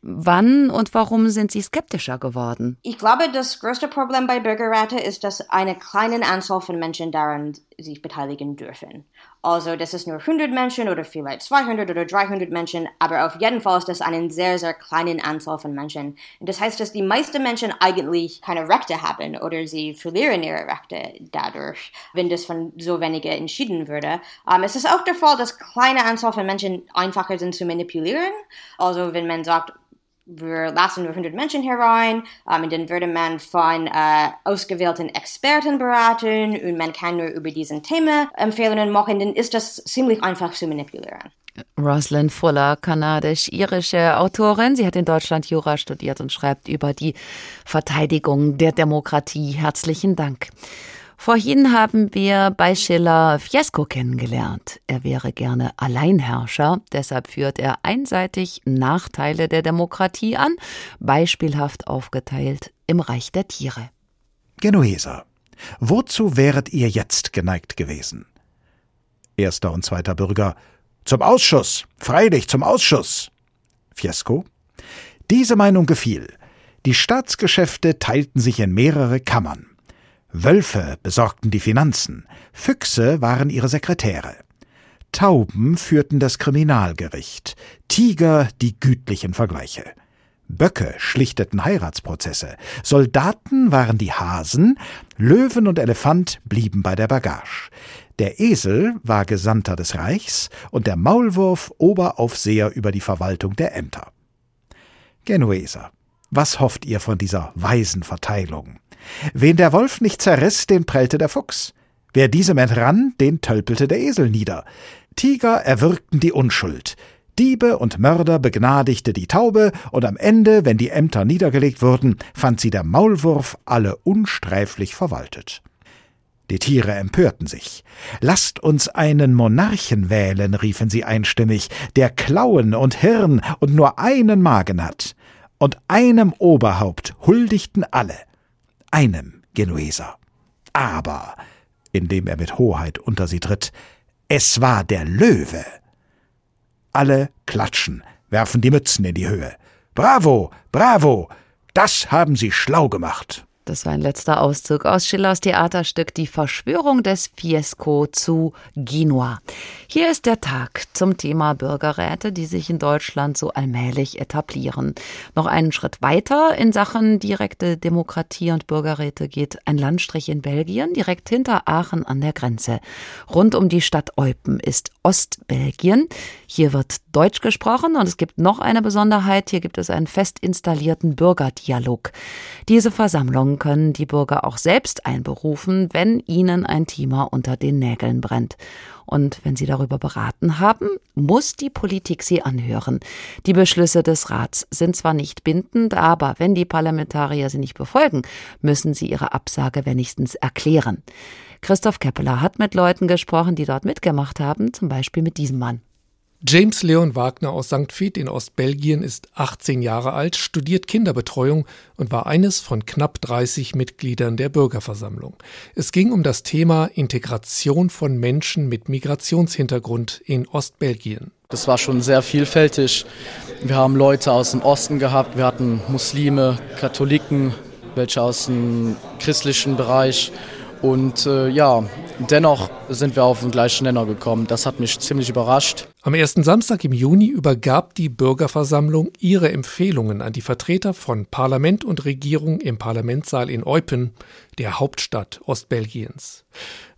Wann und warum sind Sie skeptischer geworden? Ich glaube, das größte Problem bei Bürgerräte ist, dass eine kleine Anzahl von Menschen daran sich beteiligen dürfen. Also, das ist nur 100 Menschen oder vielleicht 200 oder 300 Menschen, aber auf jeden Fall ist das eine sehr, sehr kleine Anzahl von Menschen. Und das heißt, dass die meisten Menschen eigentlich keine Rechte haben oder sie verlieren ihre Rechte dadurch, wenn das von so wenigen entschieden würde. Um, ähm, es ist auch der Fall, dass kleine Anzahl von Menschen einfacher sind zu manipulieren. Also, wenn man sagt, wir lassen nur 100 Menschen herein um, und dann würde man von äh, ausgewählten Experten beraten und man kann nur über diesen Thema Empfehlungen machen, dann ist das ziemlich einfach zu manipulieren. Rosalind Fuller, kanadisch-irische Autorin. Sie hat in Deutschland Jura studiert und schreibt über die Verteidigung der Demokratie. Herzlichen Dank. Vorhin haben wir bei Schiller Fiesco kennengelernt. Er wäre gerne Alleinherrscher, deshalb führt er einseitig Nachteile der Demokratie an, beispielhaft aufgeteilt im Reich der Tiere. Genueser, wozu wäret ihr jetzt geneigt gewesen? Erster und zweiter Bürger, zum Ausschuss, freilich zum Ausschuss. Fiesco, diese Meinung gefiel. Die Staatsgeschäfte teilten sich in mehrere Kammern. Wölfe besorgten die Finanzen, Füchse waren ihre Sekretäre. Tauben führten das Kriminalgericht, Tiger die gütlichen Vergleiche. Böcke schlichteten Heiratsprozesse, Soldaten waren die Hasen, Löwen und Elefant blieben bei der Bagage. Der Esel war Gesandter des Reichs und der Maulwurf Oberaufseher über die Verwaltung der Ämter. Genueser, was hofft ihr von dieser weisen Verteilung? Wen der Wolf nicht zerriss, den prellte der Fuchs. Wer diesem entrann, den tölpelte der Esel nieder. Tiger erwürgten die Unschuld. Diebe und Mörder begnadigte die Taube, und am Ende, wenn die Ämter niedergelegt wurden, fand sie der Maulwurf alle unsträflich verwaltet. Die Tiere empörten sich. Lasst uns einen Monarchen wählen, riefen sie einstimmig, der Klauen und Hirn und nur einen Magen hat. Und einem Oberhaupt huldigten alle einem Genueser. Aber, indem er mit Hoheit unter sie tritt, es war der Löwe. Alle klatschen, werfen die Mützen in die Höhe. Bravo, bravo, das haben Sie schlau gemacht. Das war ein letzter Auszug aus Schillers Theaterstück Die Verschwörung des Fiesco zu Genua. Hier ist der Tag zum Thema Bürgerräte, die sich in Deutschland so allmählich etablieren. Noch einen Schritt weiter in Sachen direkte Demokratie und Bürgerräte geht ein Landstrich in Belgien, direkt hinter Aachen an der Grenze. Rund um die Stadt Eupen ist Ostbelgien. Hier wird Deutsch gesprochen und es gibt noch eine Besonderheit. Hier gibt es einen fest installierten Bürgerdialog. Diese Versammlung können die Bürger auch selbst einberufen, wenn ihnen ein Thema unter den Nägeln brennt. Und wenn sie darüber beraten haben, muss die Politik sie anhören. Die Beschlüsse des Rats sind zwar nicht bindend, aber wenn die Parlamentarier sie nicht befolgen, müssen sie ihre Absage wenigstens erklären. Christoph Keppeler hat mit Leuten gesprochen, die dort mitgemacht haben, zum Beispiel mit diesem Mann. James Leon Wagner aus St. Vith in Ostbelgien ist 18 Jahre alt, studiert Kinderbetreuung und war eines von knapp 30 Mitgliedern der Bürgerversammlung. Es ging um das Thema Integration von Menschen mit Migrationshintergrund in Ostbelgien. Das war schon sehr vielfältig. Wir haben Leute aus dem Osten gehabt, wir hatten Muslime, Katholiken, welche aus dem christlichen Bereich und äh, ja, dennoch sind wir auf den gleichen Nenner gekommen. Das hat mich ziemlich überrascht. Am ersten Samstag im Juni übergab die Bürgerversammlung ihre Empfehlungen an die Vertreter von Parlament und Regierung im Parlamentssaal in Eupen, der Hauptstadt Ostbelgiens.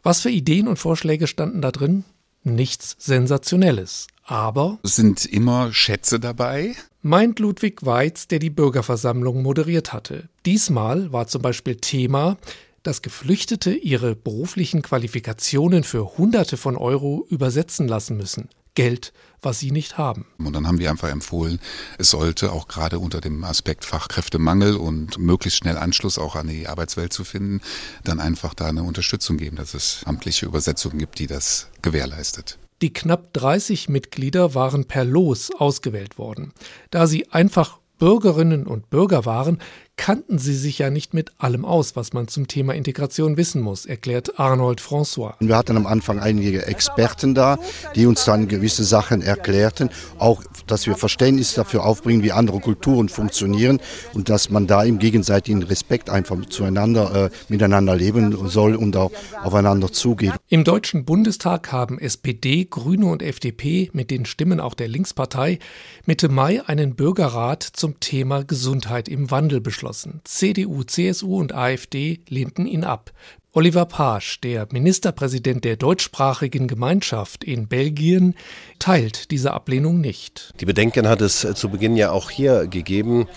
Was für Ideen und Vorschläge standen da drin? Nichts Sensationelles. Aber es sind immer Schätze dabei. Meint Ludwig Weiz, der die Bürgerversammlung moderiert hatte. Diesmal war zum Beispiel Thema, dass Geflüchtete ihre beruflichen Qualifikationen für Hunderte von Euro übersetzen lassen müssen. Geld, was sie nicht haben. Und dann haben wir einfach empfohlen, es sollte auch gerade unter dem Aspekt Fachkräftemangel und möglichst schnell Anschluss auch an die Arbeitswelt zu finden, dann einfach da eine Unterstützung geben, dass es amtliche Übersetzungen gibt, die das gewährleistet. Die knapp 30 Mitglieder waren per Los ausgewählt worden. Da sie einfach Bürgerinnen und Bürger waren, kannten sie sich ja nicht mit allem aus, was man zum Thema Integration wissen muss, erklärt Arnold François. Wir hatten am Anfang einige Experten da, die uns dann gewisse Sachen erklärten, auch dass wir Verständnis dafür aufbringen, wie andere Kulturen funktionieren und dass man da im gegenseitigen Respekt einfach zueinander, äh, miteinander leben soll und auch aufeinander zugeht. Im Deutschen Bundestag haben SPD, Grüne und FDP mit den Stimmen auch der Linkspartei Mitte Mai einen Bürgerrat zum Thema Gesundheit im Wandel beschlossen geschlossen. CDU, CSU und AfD lehnten ihn ab. Oliver Paasch, der Ministerpräsident der deutschsprachigen Gemeinschaft in Belgien, teilt diese Ablehnung nicht. Die Bedenken hat es zu Beginn ja auch hier gegeben.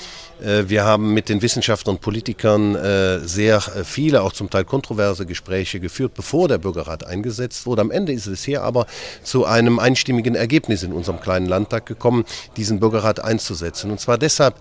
Äh, wir haben mit den Wissenschaftlern und Politikern äh, sehr äh, viele, auch zum Teil kontroverse Gespräche geführt, bevor der Bürgerrat eingesetzt wurde. Am Ende ist es hier aber zu einem einstimmigen Ergebnis in unserem kleinen Landtag gekommen, diesen Bürgerrat einzusetzen. Und zwar deshalb,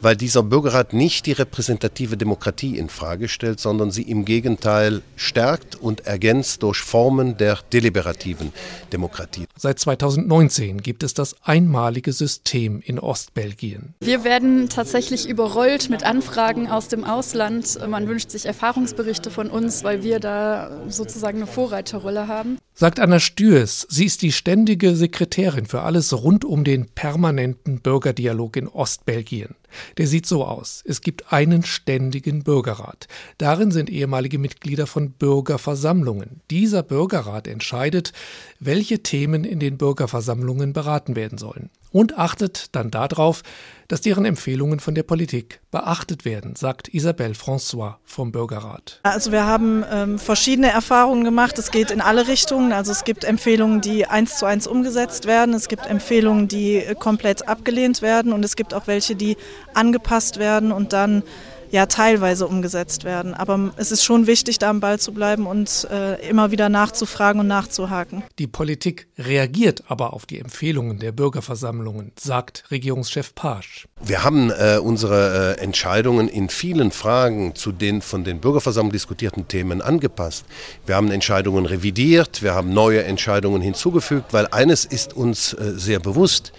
weil dieser Bürgerrat nicht die repräsentative Demokratie in Frage stellt, sondern sie im Gegenteil stärkt und ergänzt durch Formen der deliberativen Demokratie. Seit 2019 gibt es das einmalige System in Ostbelgien. Wir werden tatsächlich überrollt mit Anfragen aus dem Ausland. Man wünscht sich Erfahrungsberichte von uns, weil wir da sozusagen eine Vorreiterrolle haben. Sagt Anna Stürs, sie ist die ständige Sekretärin für alles rund um den permanenten Bürgerdialog in Ostbelgien. Der sieht so aus. Es gibt einen ständigen Bürgerrat. Darin sind ehemalige Mitglieder von Bürgerversammlungen. Dieser Bürgerrat entscheidet, welche Themen in den Bürgerversammlungen beraten werden sollen und achtet dann darauf, dass deren Empfehlungen von der Politik beachtet werden, sagt Isabelle François vom Bürgerrat. Also wir haben ähm, verschiedene Erfahrungen gemacht. Es geht in alle Richtungen. Also es gibt Empfehlungen, die eins zu eins umgesetzt werden. Es gibt Empfehlungen, die äh, komplett abgelehnt werden. Und es gibt auch welche, die angepasst werden und dann ja teilweise umgesetzt werden. Aber es ist schon wichtig, da am Ball zu bleiben und äh, immer wieder nachzufragen und nachzuhaken. Die Politik reagiert aber auf die Empfehlungen der Bürgerversammlungen, sagt Regierungschef Pasch. Wir haben äh, unsere äh, Entscheidungen in vielen Fragen zu den von den Bürgerversammlungen diskutierten Themen angepasst. Wir haben Entscheidungen revidiert, wir haben neue Entscheidungen hinzugefügt, weil eines ist uns äh, sehr bewusst,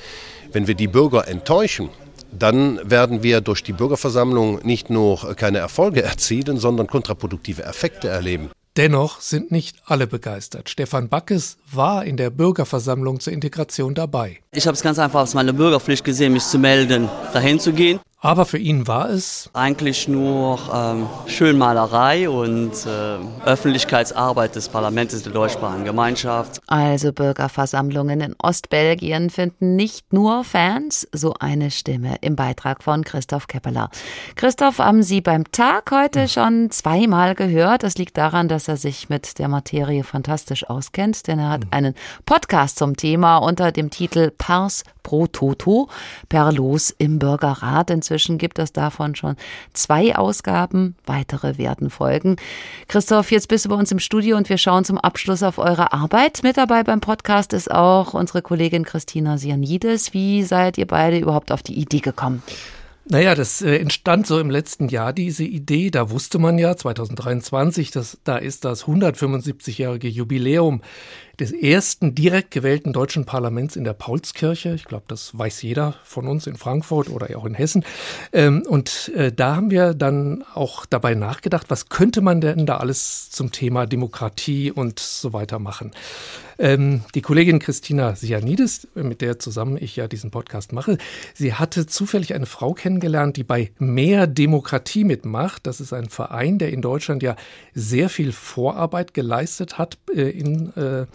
wenn wir die Bürger enttäuschen, dann werden wir durch die Bürgerversammlung nicht nur keine Erfolge erzielen, sondern kontraproduktive Effekte erleben. Dennoch sind nicht alle begeistert. Stefan Backes war in der Bürgerversammlung zur Integration dabei. Ich habe es ganz einfach als meine Bürgerpflicht gesehen, mich zu melden, dahin zu gehen. Aber für ihn war es eigentlich nur ähm, Schönmalerei und äh, Öffentlichkeitsarbeit des Parlaments der deutschsprachigen Gemeinschaft. Also Bürgerversammlungen in Ostbelgien finden nicht nur Fans, so eine Stimme im Beitrag von Christoph Keppeler. Christoph haben Sie beim Tag heute schon zweimal gehört. Das liegt daran, dass er sich mit der Materie fantastisch auskennt, denn er hat einen Podcast zum Thema unter dem Titel Pars pro Toto per Los im Bürgerrat. Inzwischen gibt es davon schon zwei Ausgaben. Weitere werden folgen. Christoph, jetzt bist du bei uns im Studio und wir schauen zum Abschluss auf eure Arbeit. Mit dabei beim Podcast ist auch unsere Kollegin Christina Sianides. Wie seid ihr beide überhaupt auf die Idee gekommen? Naja, das äh, entstand so im letzten Jahr, diese Idee. Da wusste man ja, 2023, dass, da ist das 175-jährige Jubiläum des ersten direkt gewählten deutschen Parlaments in der Paulskirche. Ich glaube, das weiß jeder von uns in Frankfurt oder auch in Hessen. Ähm, und äh, da haben wir dann auch dabei nachgedacht, was könnte man denn da alles zum Thema Demokratie und so weiter machen. Ähm, die Kollegin Christina Sianidis, mit der zusammen ich ja diesen Podcast mache, sie hatte zufällig eine Frau kennengelernt, die bei Mehr Demokratie mitmacht. Das ist ein Verein, der in Deutschland ja sehr viel Vorarbeit geleistet hat äh, in, äh,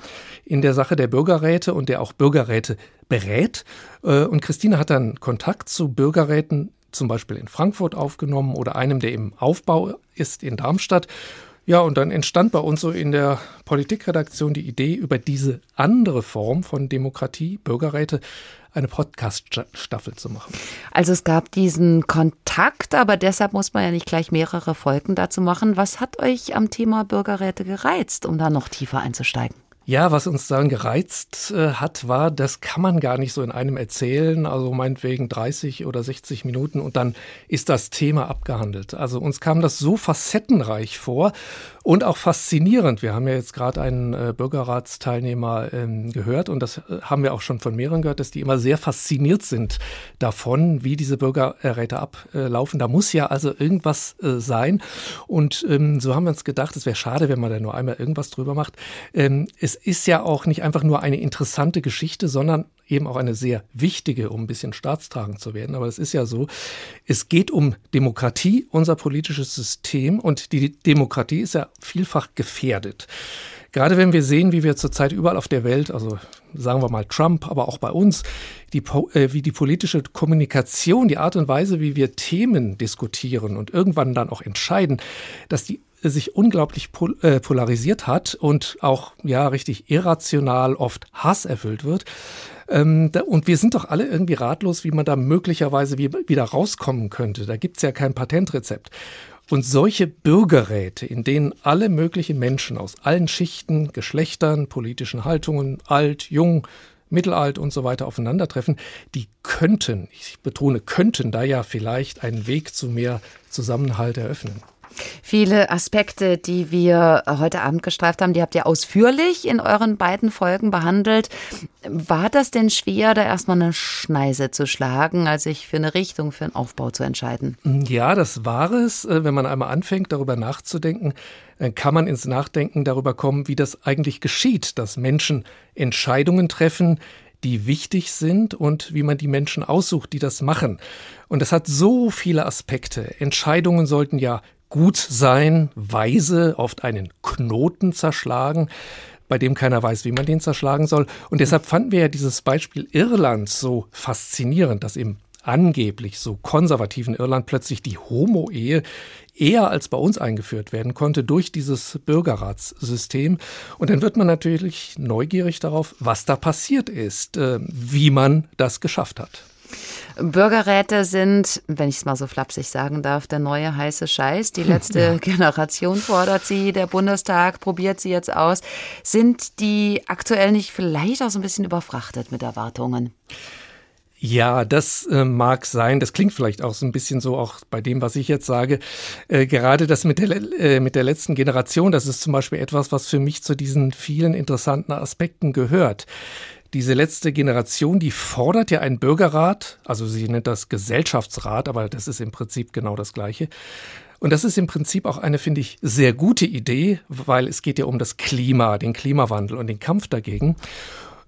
in der Sache der Bürgerräte und der auch Bürgerräte berät. Äh, und Christina hat dann Kontakt zu Bürgerräten zum Beispiel in Frankfurt aufgenommen oder einem, der im Aufbau ist in Darmstadt. Ja, und dann entstand bei uns so in der Politikredaktion die Idee, über diese andere Form von Demokratie, Bürgerräte, eine Podcast-Staffel zu machen. Also es gab diesen Kontakt, aber deshalb muss man ja nicht gleich mehrere Folgen dazu machen. Was hat euch am Thema Bürgerräte gereizt, um da noch tiefer einzusteigen? Ja, was uns dann gereizt äh, hat, war, das kann man gar nicht so in einem erzählen, also meinetwegen 30 oder 60 Minuten und dann ist das Thema abgehandelt. Also uns kam das so facettenreich vor und auch faszinierend. Wir haben ja jetzt gerade einen äh, Bürgerratsteilnehmer ähm, gehört und das äh, haben wir auch schon von mehreren gehört, dass die immer sehr fasziniert sind davon, wie diese Bürgerräte ablaufen. Da muss ja also irgendwas äh, sein. Und ähm, so haben wir uns gedacht, es wäre schade, wenn man da nur einmal irgendwas drüber macht. Ähm, es ist ja auch nicht einfach nur eine interessante Geschichte, sondern eben auch eine sehr wichtige, um ein bisschen staatstragend zu werden. Aber es ist ja so, es geht um Demokratie, unser politisches System und die Demokratie ist ja vielfach gefährdet. Gerade wenn wir sehen, wie wir zurzeit überall auf der Welt, also sagen wir mal Trump, aber auch bei uns, die, äh, wie die politische Kommunikation, die Art und Weise, wie wir Themen diskutieren und irgendwann dann auch entscheiden, dass die sich unglaublich pol äh, polarisiert hat und auch ja richtig irrational oft hasserfüllt wird. Ähm, da, und wir sind doch alle irgendwie ratlos, wie man da möglicherweise wie, wieder rauskommen könnte. Da gibt es ja kein Patentrezept. Und solche Bürgerräte, in denen alle möglichen Menschen aus allen Schichten, Geschlechtern, politischen Haltungen, alt, jung, mittelalt und so weiter aufeinandertreffen, die könnten, ich betone, könnten da ja vielleicht einen Weg zu mehr Zusammenhalt eröffnen. Viele Aspekte, die wir heute Abend gestreift haben, die habt ihr ausführlich in euren beiden Folgen behandelt. War das denn schwer, da erstmal eine Schneise zu schlagen, als sich für eine Richtung, für einen Aufbau zu entscheiden? Ja, das war es. Äh, wenn man einmal anfängt, darüber nachzudenken, kann man ins Nachdenken darüber kommen, wie das eigentlich geschieht, dass Menschen Entscheidungen treffen, die wichtig sind und wie man die Menschen aussucht, die das machen. Und das hat so viele Aspekte. Entscheidungen sollten ja gut sein, weise, oft einen Knoten zerschlagen, bei dem keiner weiß, wie man den zerschlagen soll. Und deshalb fanden wir ja dieses Beispiel Irland so faszinierend, dass im angeblich so konservativen Irland plötzlich die Homo-Ehe eher als bei uns eingeführt werden konnte durch dieses Bürgerratssystem. Und dann wird man natürlich neugierig darauf, was da passiert ist, äh, wie man das geschafft hat. Bürgerräte sind, wenn ich es mal so flapsig sagen darf, der neue heiße Scheiß. Die letzte ja. Generation fordert sie, der Bundestag probiert sie jetzt aus. Sind die aktuell nicht vielleicht auch so ein bisschen überfrachtet mit Erwartungen? Ja, das äh, mag sein. Das klingt vielleicht auch so ein bisschen so auch bei dem, was ich jetzt sage. Äh, gerade das mit der, äh, mit der letzten Generation, das ist zum Beispiel etwas, was für mich zu diesen vielen interessanten Aspekten gehört diese letzte Generation, die fordert ja einen Bürgerrat, also sie nennt das Gesellschaftsrat, aber das ist im Prinzip genau das Gleiche. Und das ist im Prinzip auch eine, finde ich, sehr gute Idee, weil es geht ja um das Klima, den Klimawandel und den Kampf dagegen,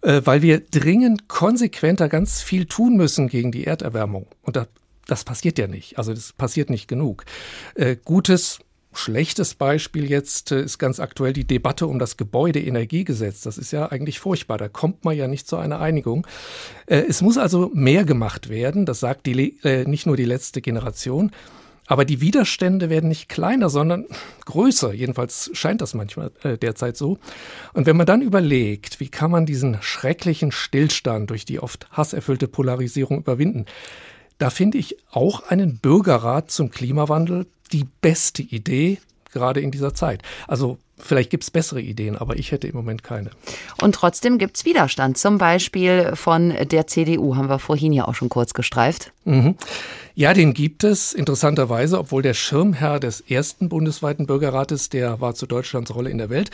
äh, weil wir dringend konsequenter ganz viel tun müssen gegen die Erderwärmung. Und das, das passiert ja nicht. Also das passiert nicht genug. Äh, gutes Schlechtes Beispiel jetzt äh, ist ganz aktuell die Debatte um das Gebäudeenergiegesetz. Das ist ja eigentlich furchtbar. Da kommt man ja nicht zu einer Einigung. Äh, es muss also mehr gemacht werden. Das sagt die, äh, nicht nur die letzte Generation. Aber die Widerstände werden nicht kleiner, sondern größer. Jedenfalls scheint das manchmal derzeit so. Und wenn man dann überlegt, wie kann man diesen schrecklichen Stillstand durch die oft hasserfüllte Polarisierung überwinden, da finde ich auch einen Bürgerrat zum Klimawandel die beste Idee, gerade in dieser Zeit. Also Vielleicht gibt es bessere Ideen, aber ich hätte im Moment keine. Und trotzdem gibt es Widerstand, zum Beispiel von der CDU, haben wir vorhin ja auch schon kurz gestreift. Mhm. Ja, den gibt es interessanterweise, obwohl der Schirmherr des ersten bundesweiten Bürgerrates, der war zu Deutschlands Rolle in der Welt,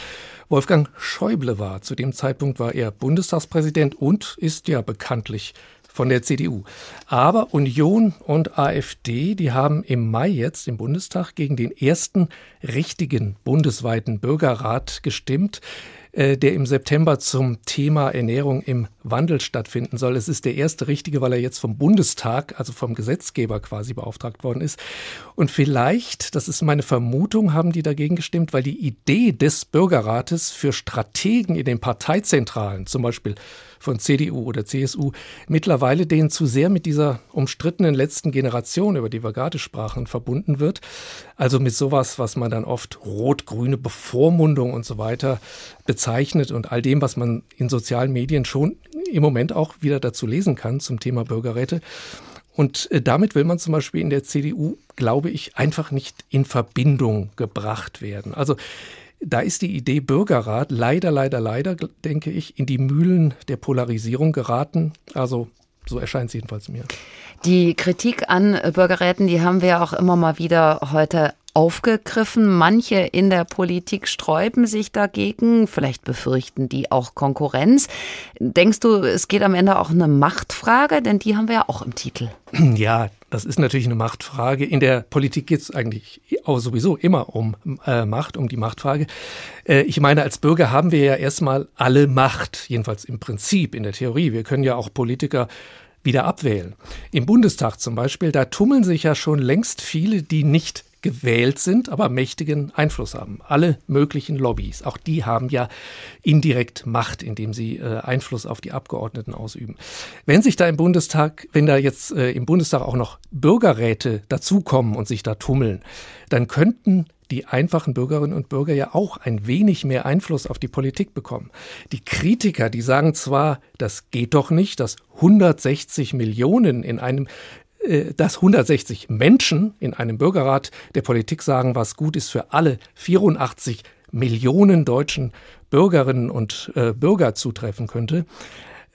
Wolfgang Schäuble war. Zu dem Zeitpunkt war er Bundestagspräsident und ist ja bekanntlich von der CDU. Aber Union und AfD, die haben im Mai jetzt im Bundestag gegen den ersten richtigen bundesweiten Bürgerrat gestimmt. Äh, der im September zum Thema Ernährung im Wandel stattfinden soll. Es ist der erste richtige, weil er jetzt vom Bundestag, also vom Gesetzgeber quasi beauftragt worden ist. Und vielleicht, das ist meine Vermutung, haben die dagegen gestimmt, weil die Idee des Bürgerrates für Strategen in den Parteizentralen, zum Beispiel von CDU oder CSU mittlerweile denen zu sehr mit dieser umstrittenen letzten Generation, über die wir gerade sprachen, verbunden wird. Also mit sowas, was man dann oft rot-grüne Bevormundung und so weiter bezeichnet und all dem, was man in sozialen Medien schon im Moment auch wieder dazu lesen kann zum Thema Bürgerräte. Und äh, damit will man zum Beispiel in der CDU, glaube ich, einfach nicht in Verbindung gebracht werden. Also da ist die Idee Bürgerrat leider, leider, leider, denke ich, in die Mühlen der Polarisierung geraten. Also so erscheint es jedenfalls mir. Die Kritik an Bürgerräten, die haben wir auch immer mal wieder heute aufgegriffen. Manche in der Politik sträuben sich dagegen. Vielleicht befürchten die auch Konkurrenz. Denkst du, es geht am Ende auch eine Machtfrage? Denn die haben wir ja auch im Titel. Ja, das ist natürlich eine Machtfrage. In der Politik geht es eigentlich auch sowieso immer um äh, Macht, um die Machtfrage. Äh, ich meine, als Bürger haben wir ja erstmal alle Macht, jedenfalls im Prinzip, in der Theorie. Wir können ja auch Politiker wieder abwählen. Im Bundestag zum Beispiel, da tummeln sich ja schon längst viele, die nicht gewählt sind, aber mächtigen Einfluss haben. Alle möglichen Lobbys, auch die haben ja indirekt Macht, indem sie äh, Einfluss auf die Abgeordneten ausüben. Wenn sich da im Bundestag, wenn da jetzt äh, im Bundestag auch noch Bürgerräte dazukommen und sich da tummeln, dann könnten die einfachen Bürgerinnen und Bürger ja auch ein wenig mehr Einfluss auf die Politik bekommen. Die Kritiker, die sagen zwar, das geht doch nicht, dass 160 Millionen in einem äh, dass 160 Menschen in einem Bürgerrat der Politik sagen, was gut ist für alle 84 Millionen deutschen Bürgerinnen und äh, Bürger zutreffen könnte.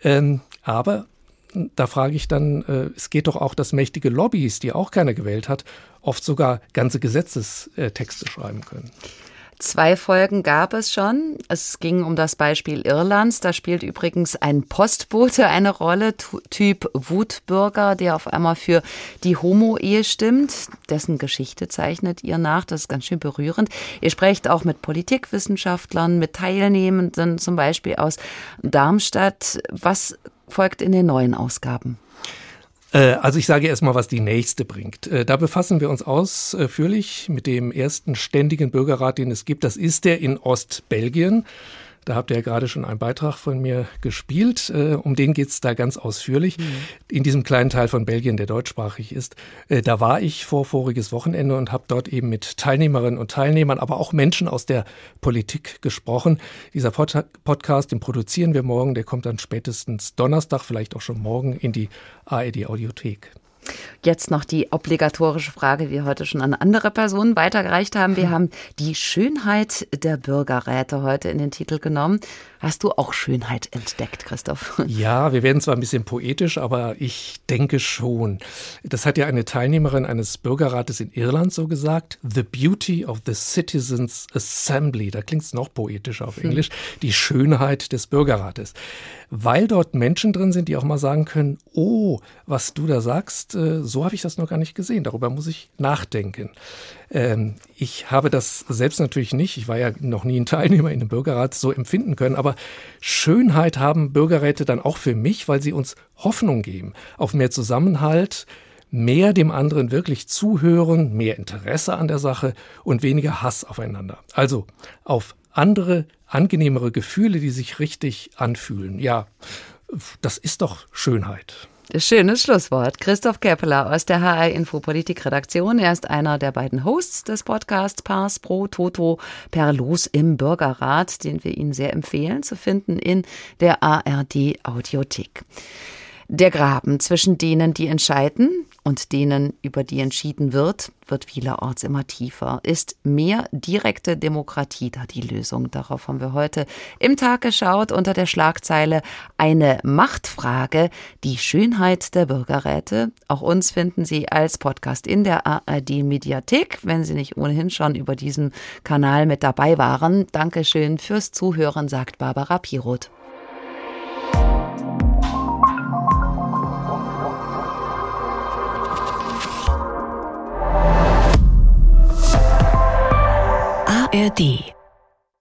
Ähm, aber da frage ich dann, äh, es geht doch auch, dass mächtige Lobbys, die auch keiner gewählt hat, oft sogar ganze Gesetzestexte schreiben können. Zwei Folgen gab es schon. Es ging um das Beispiel Irlands. Da spielt übrigens ein Postbote eine Rolle, Typ Wutbürger, der auf einmal für die Homo-Ehe stimmt. Dessen Geschichte zeichnet ihr nach. Das ist ganz schön berührend. Ihr sprecht auch mit Politikwissenschaftlern, mit Teilnehmenden, zum Beispiel aus Darmstadt. Was folgt in den neuen Ausgaben? Äh, also ich sage erstmal, was die nächste bringt. Äh, da befassen wir uns ausführlich mit dem ersten ständigen Bürgerrat, den es gibt. Das ist der in Ostbelgien. Da habt ihr ja gerade schon einen Beitrag von mir gespielt. Äh, um den geht's da ganz ausführlich. Mhm. In diesem kleinen Teil von Belgien, der deutschsprachig ist. Äh, da war ich vor voriges Wochenende und habe dort eben mit Teilnehmerinnen und Teilnehmern, aber auch Menschen aus der Politik gesprochen. Dieser Pod Podcast, den produzieren wir morgen. Der kommt dann spätestens Donnerstag, vielleicht auch schon morgen in die ARD Audiothek. Jetzt noch die obligatorische Frage, die wir heute schon an andere Personen weitergereicht haben. Wir haben die Schönheit der Bürgerräte heute in den Titel genommen. Hast du auch Schönheit entdeckt, Christoph? Ja, wir werden zwar ein bisschen poetisch, aber ich denke schon. Das hat ja eine Teilnehmerin eines Bürgerrates in Irland so gesagt. The beauty of the citizens assembly. Da klingt es noch poetischer auf hm. Englisch. Die Schönheit des Bürgerrates. Weil dort Menschen drin sind, die auch mal sagen können, oh, was du da sagst, äh, so habe ich das noch gar nicht gesehen. Darüber muss ich nachdenken. Ähm, ich habe das selbst natürlich nicht, ich war ja noch nie ein Teilnehmer in einem Bürgerrat, so empfinden können, aber Schönheit haben Bürgerräte dann auch für mich, weil sie uns Hoffnung geben auf mehr Zusammenhalt, mehr dem anderen wirklich zuhören, mehr Interesse an der Sache und weniger Hass aufeinander. Also auf andere, angenehmere Gefühle, die sich richtig anfühlen. Ja, das ist doch Schönheit. Schönes Schlusswort. Christoph Keppeler aus der HR Info Politik Redaktion. Er ist einer der beiden Hosts des Podcasts Pars pro Toto per Los im Bürgerrat, den wir Ihnen sehr empfehlen zu finden in der ARD Audiothek. Der Graben zwischen denen, die entscheiden und denen, über die entschieden wird, wird vielerorts immer tiefer. Ist mehr direkte Demokratie da die Lösung? Darauf haben wir heute im Tag geschaut unter der Schlagzeile Eine Machtfrage, die Schönheit der Bürgerräte. Auch uns finden Sie als Podcast in der ARD Mediathek, wenn Sie nicht ohnehin schon über diesen Kanal mit dabei waren. Dankeschön fürs Zuhören, sagt Barbara Piroth. ARD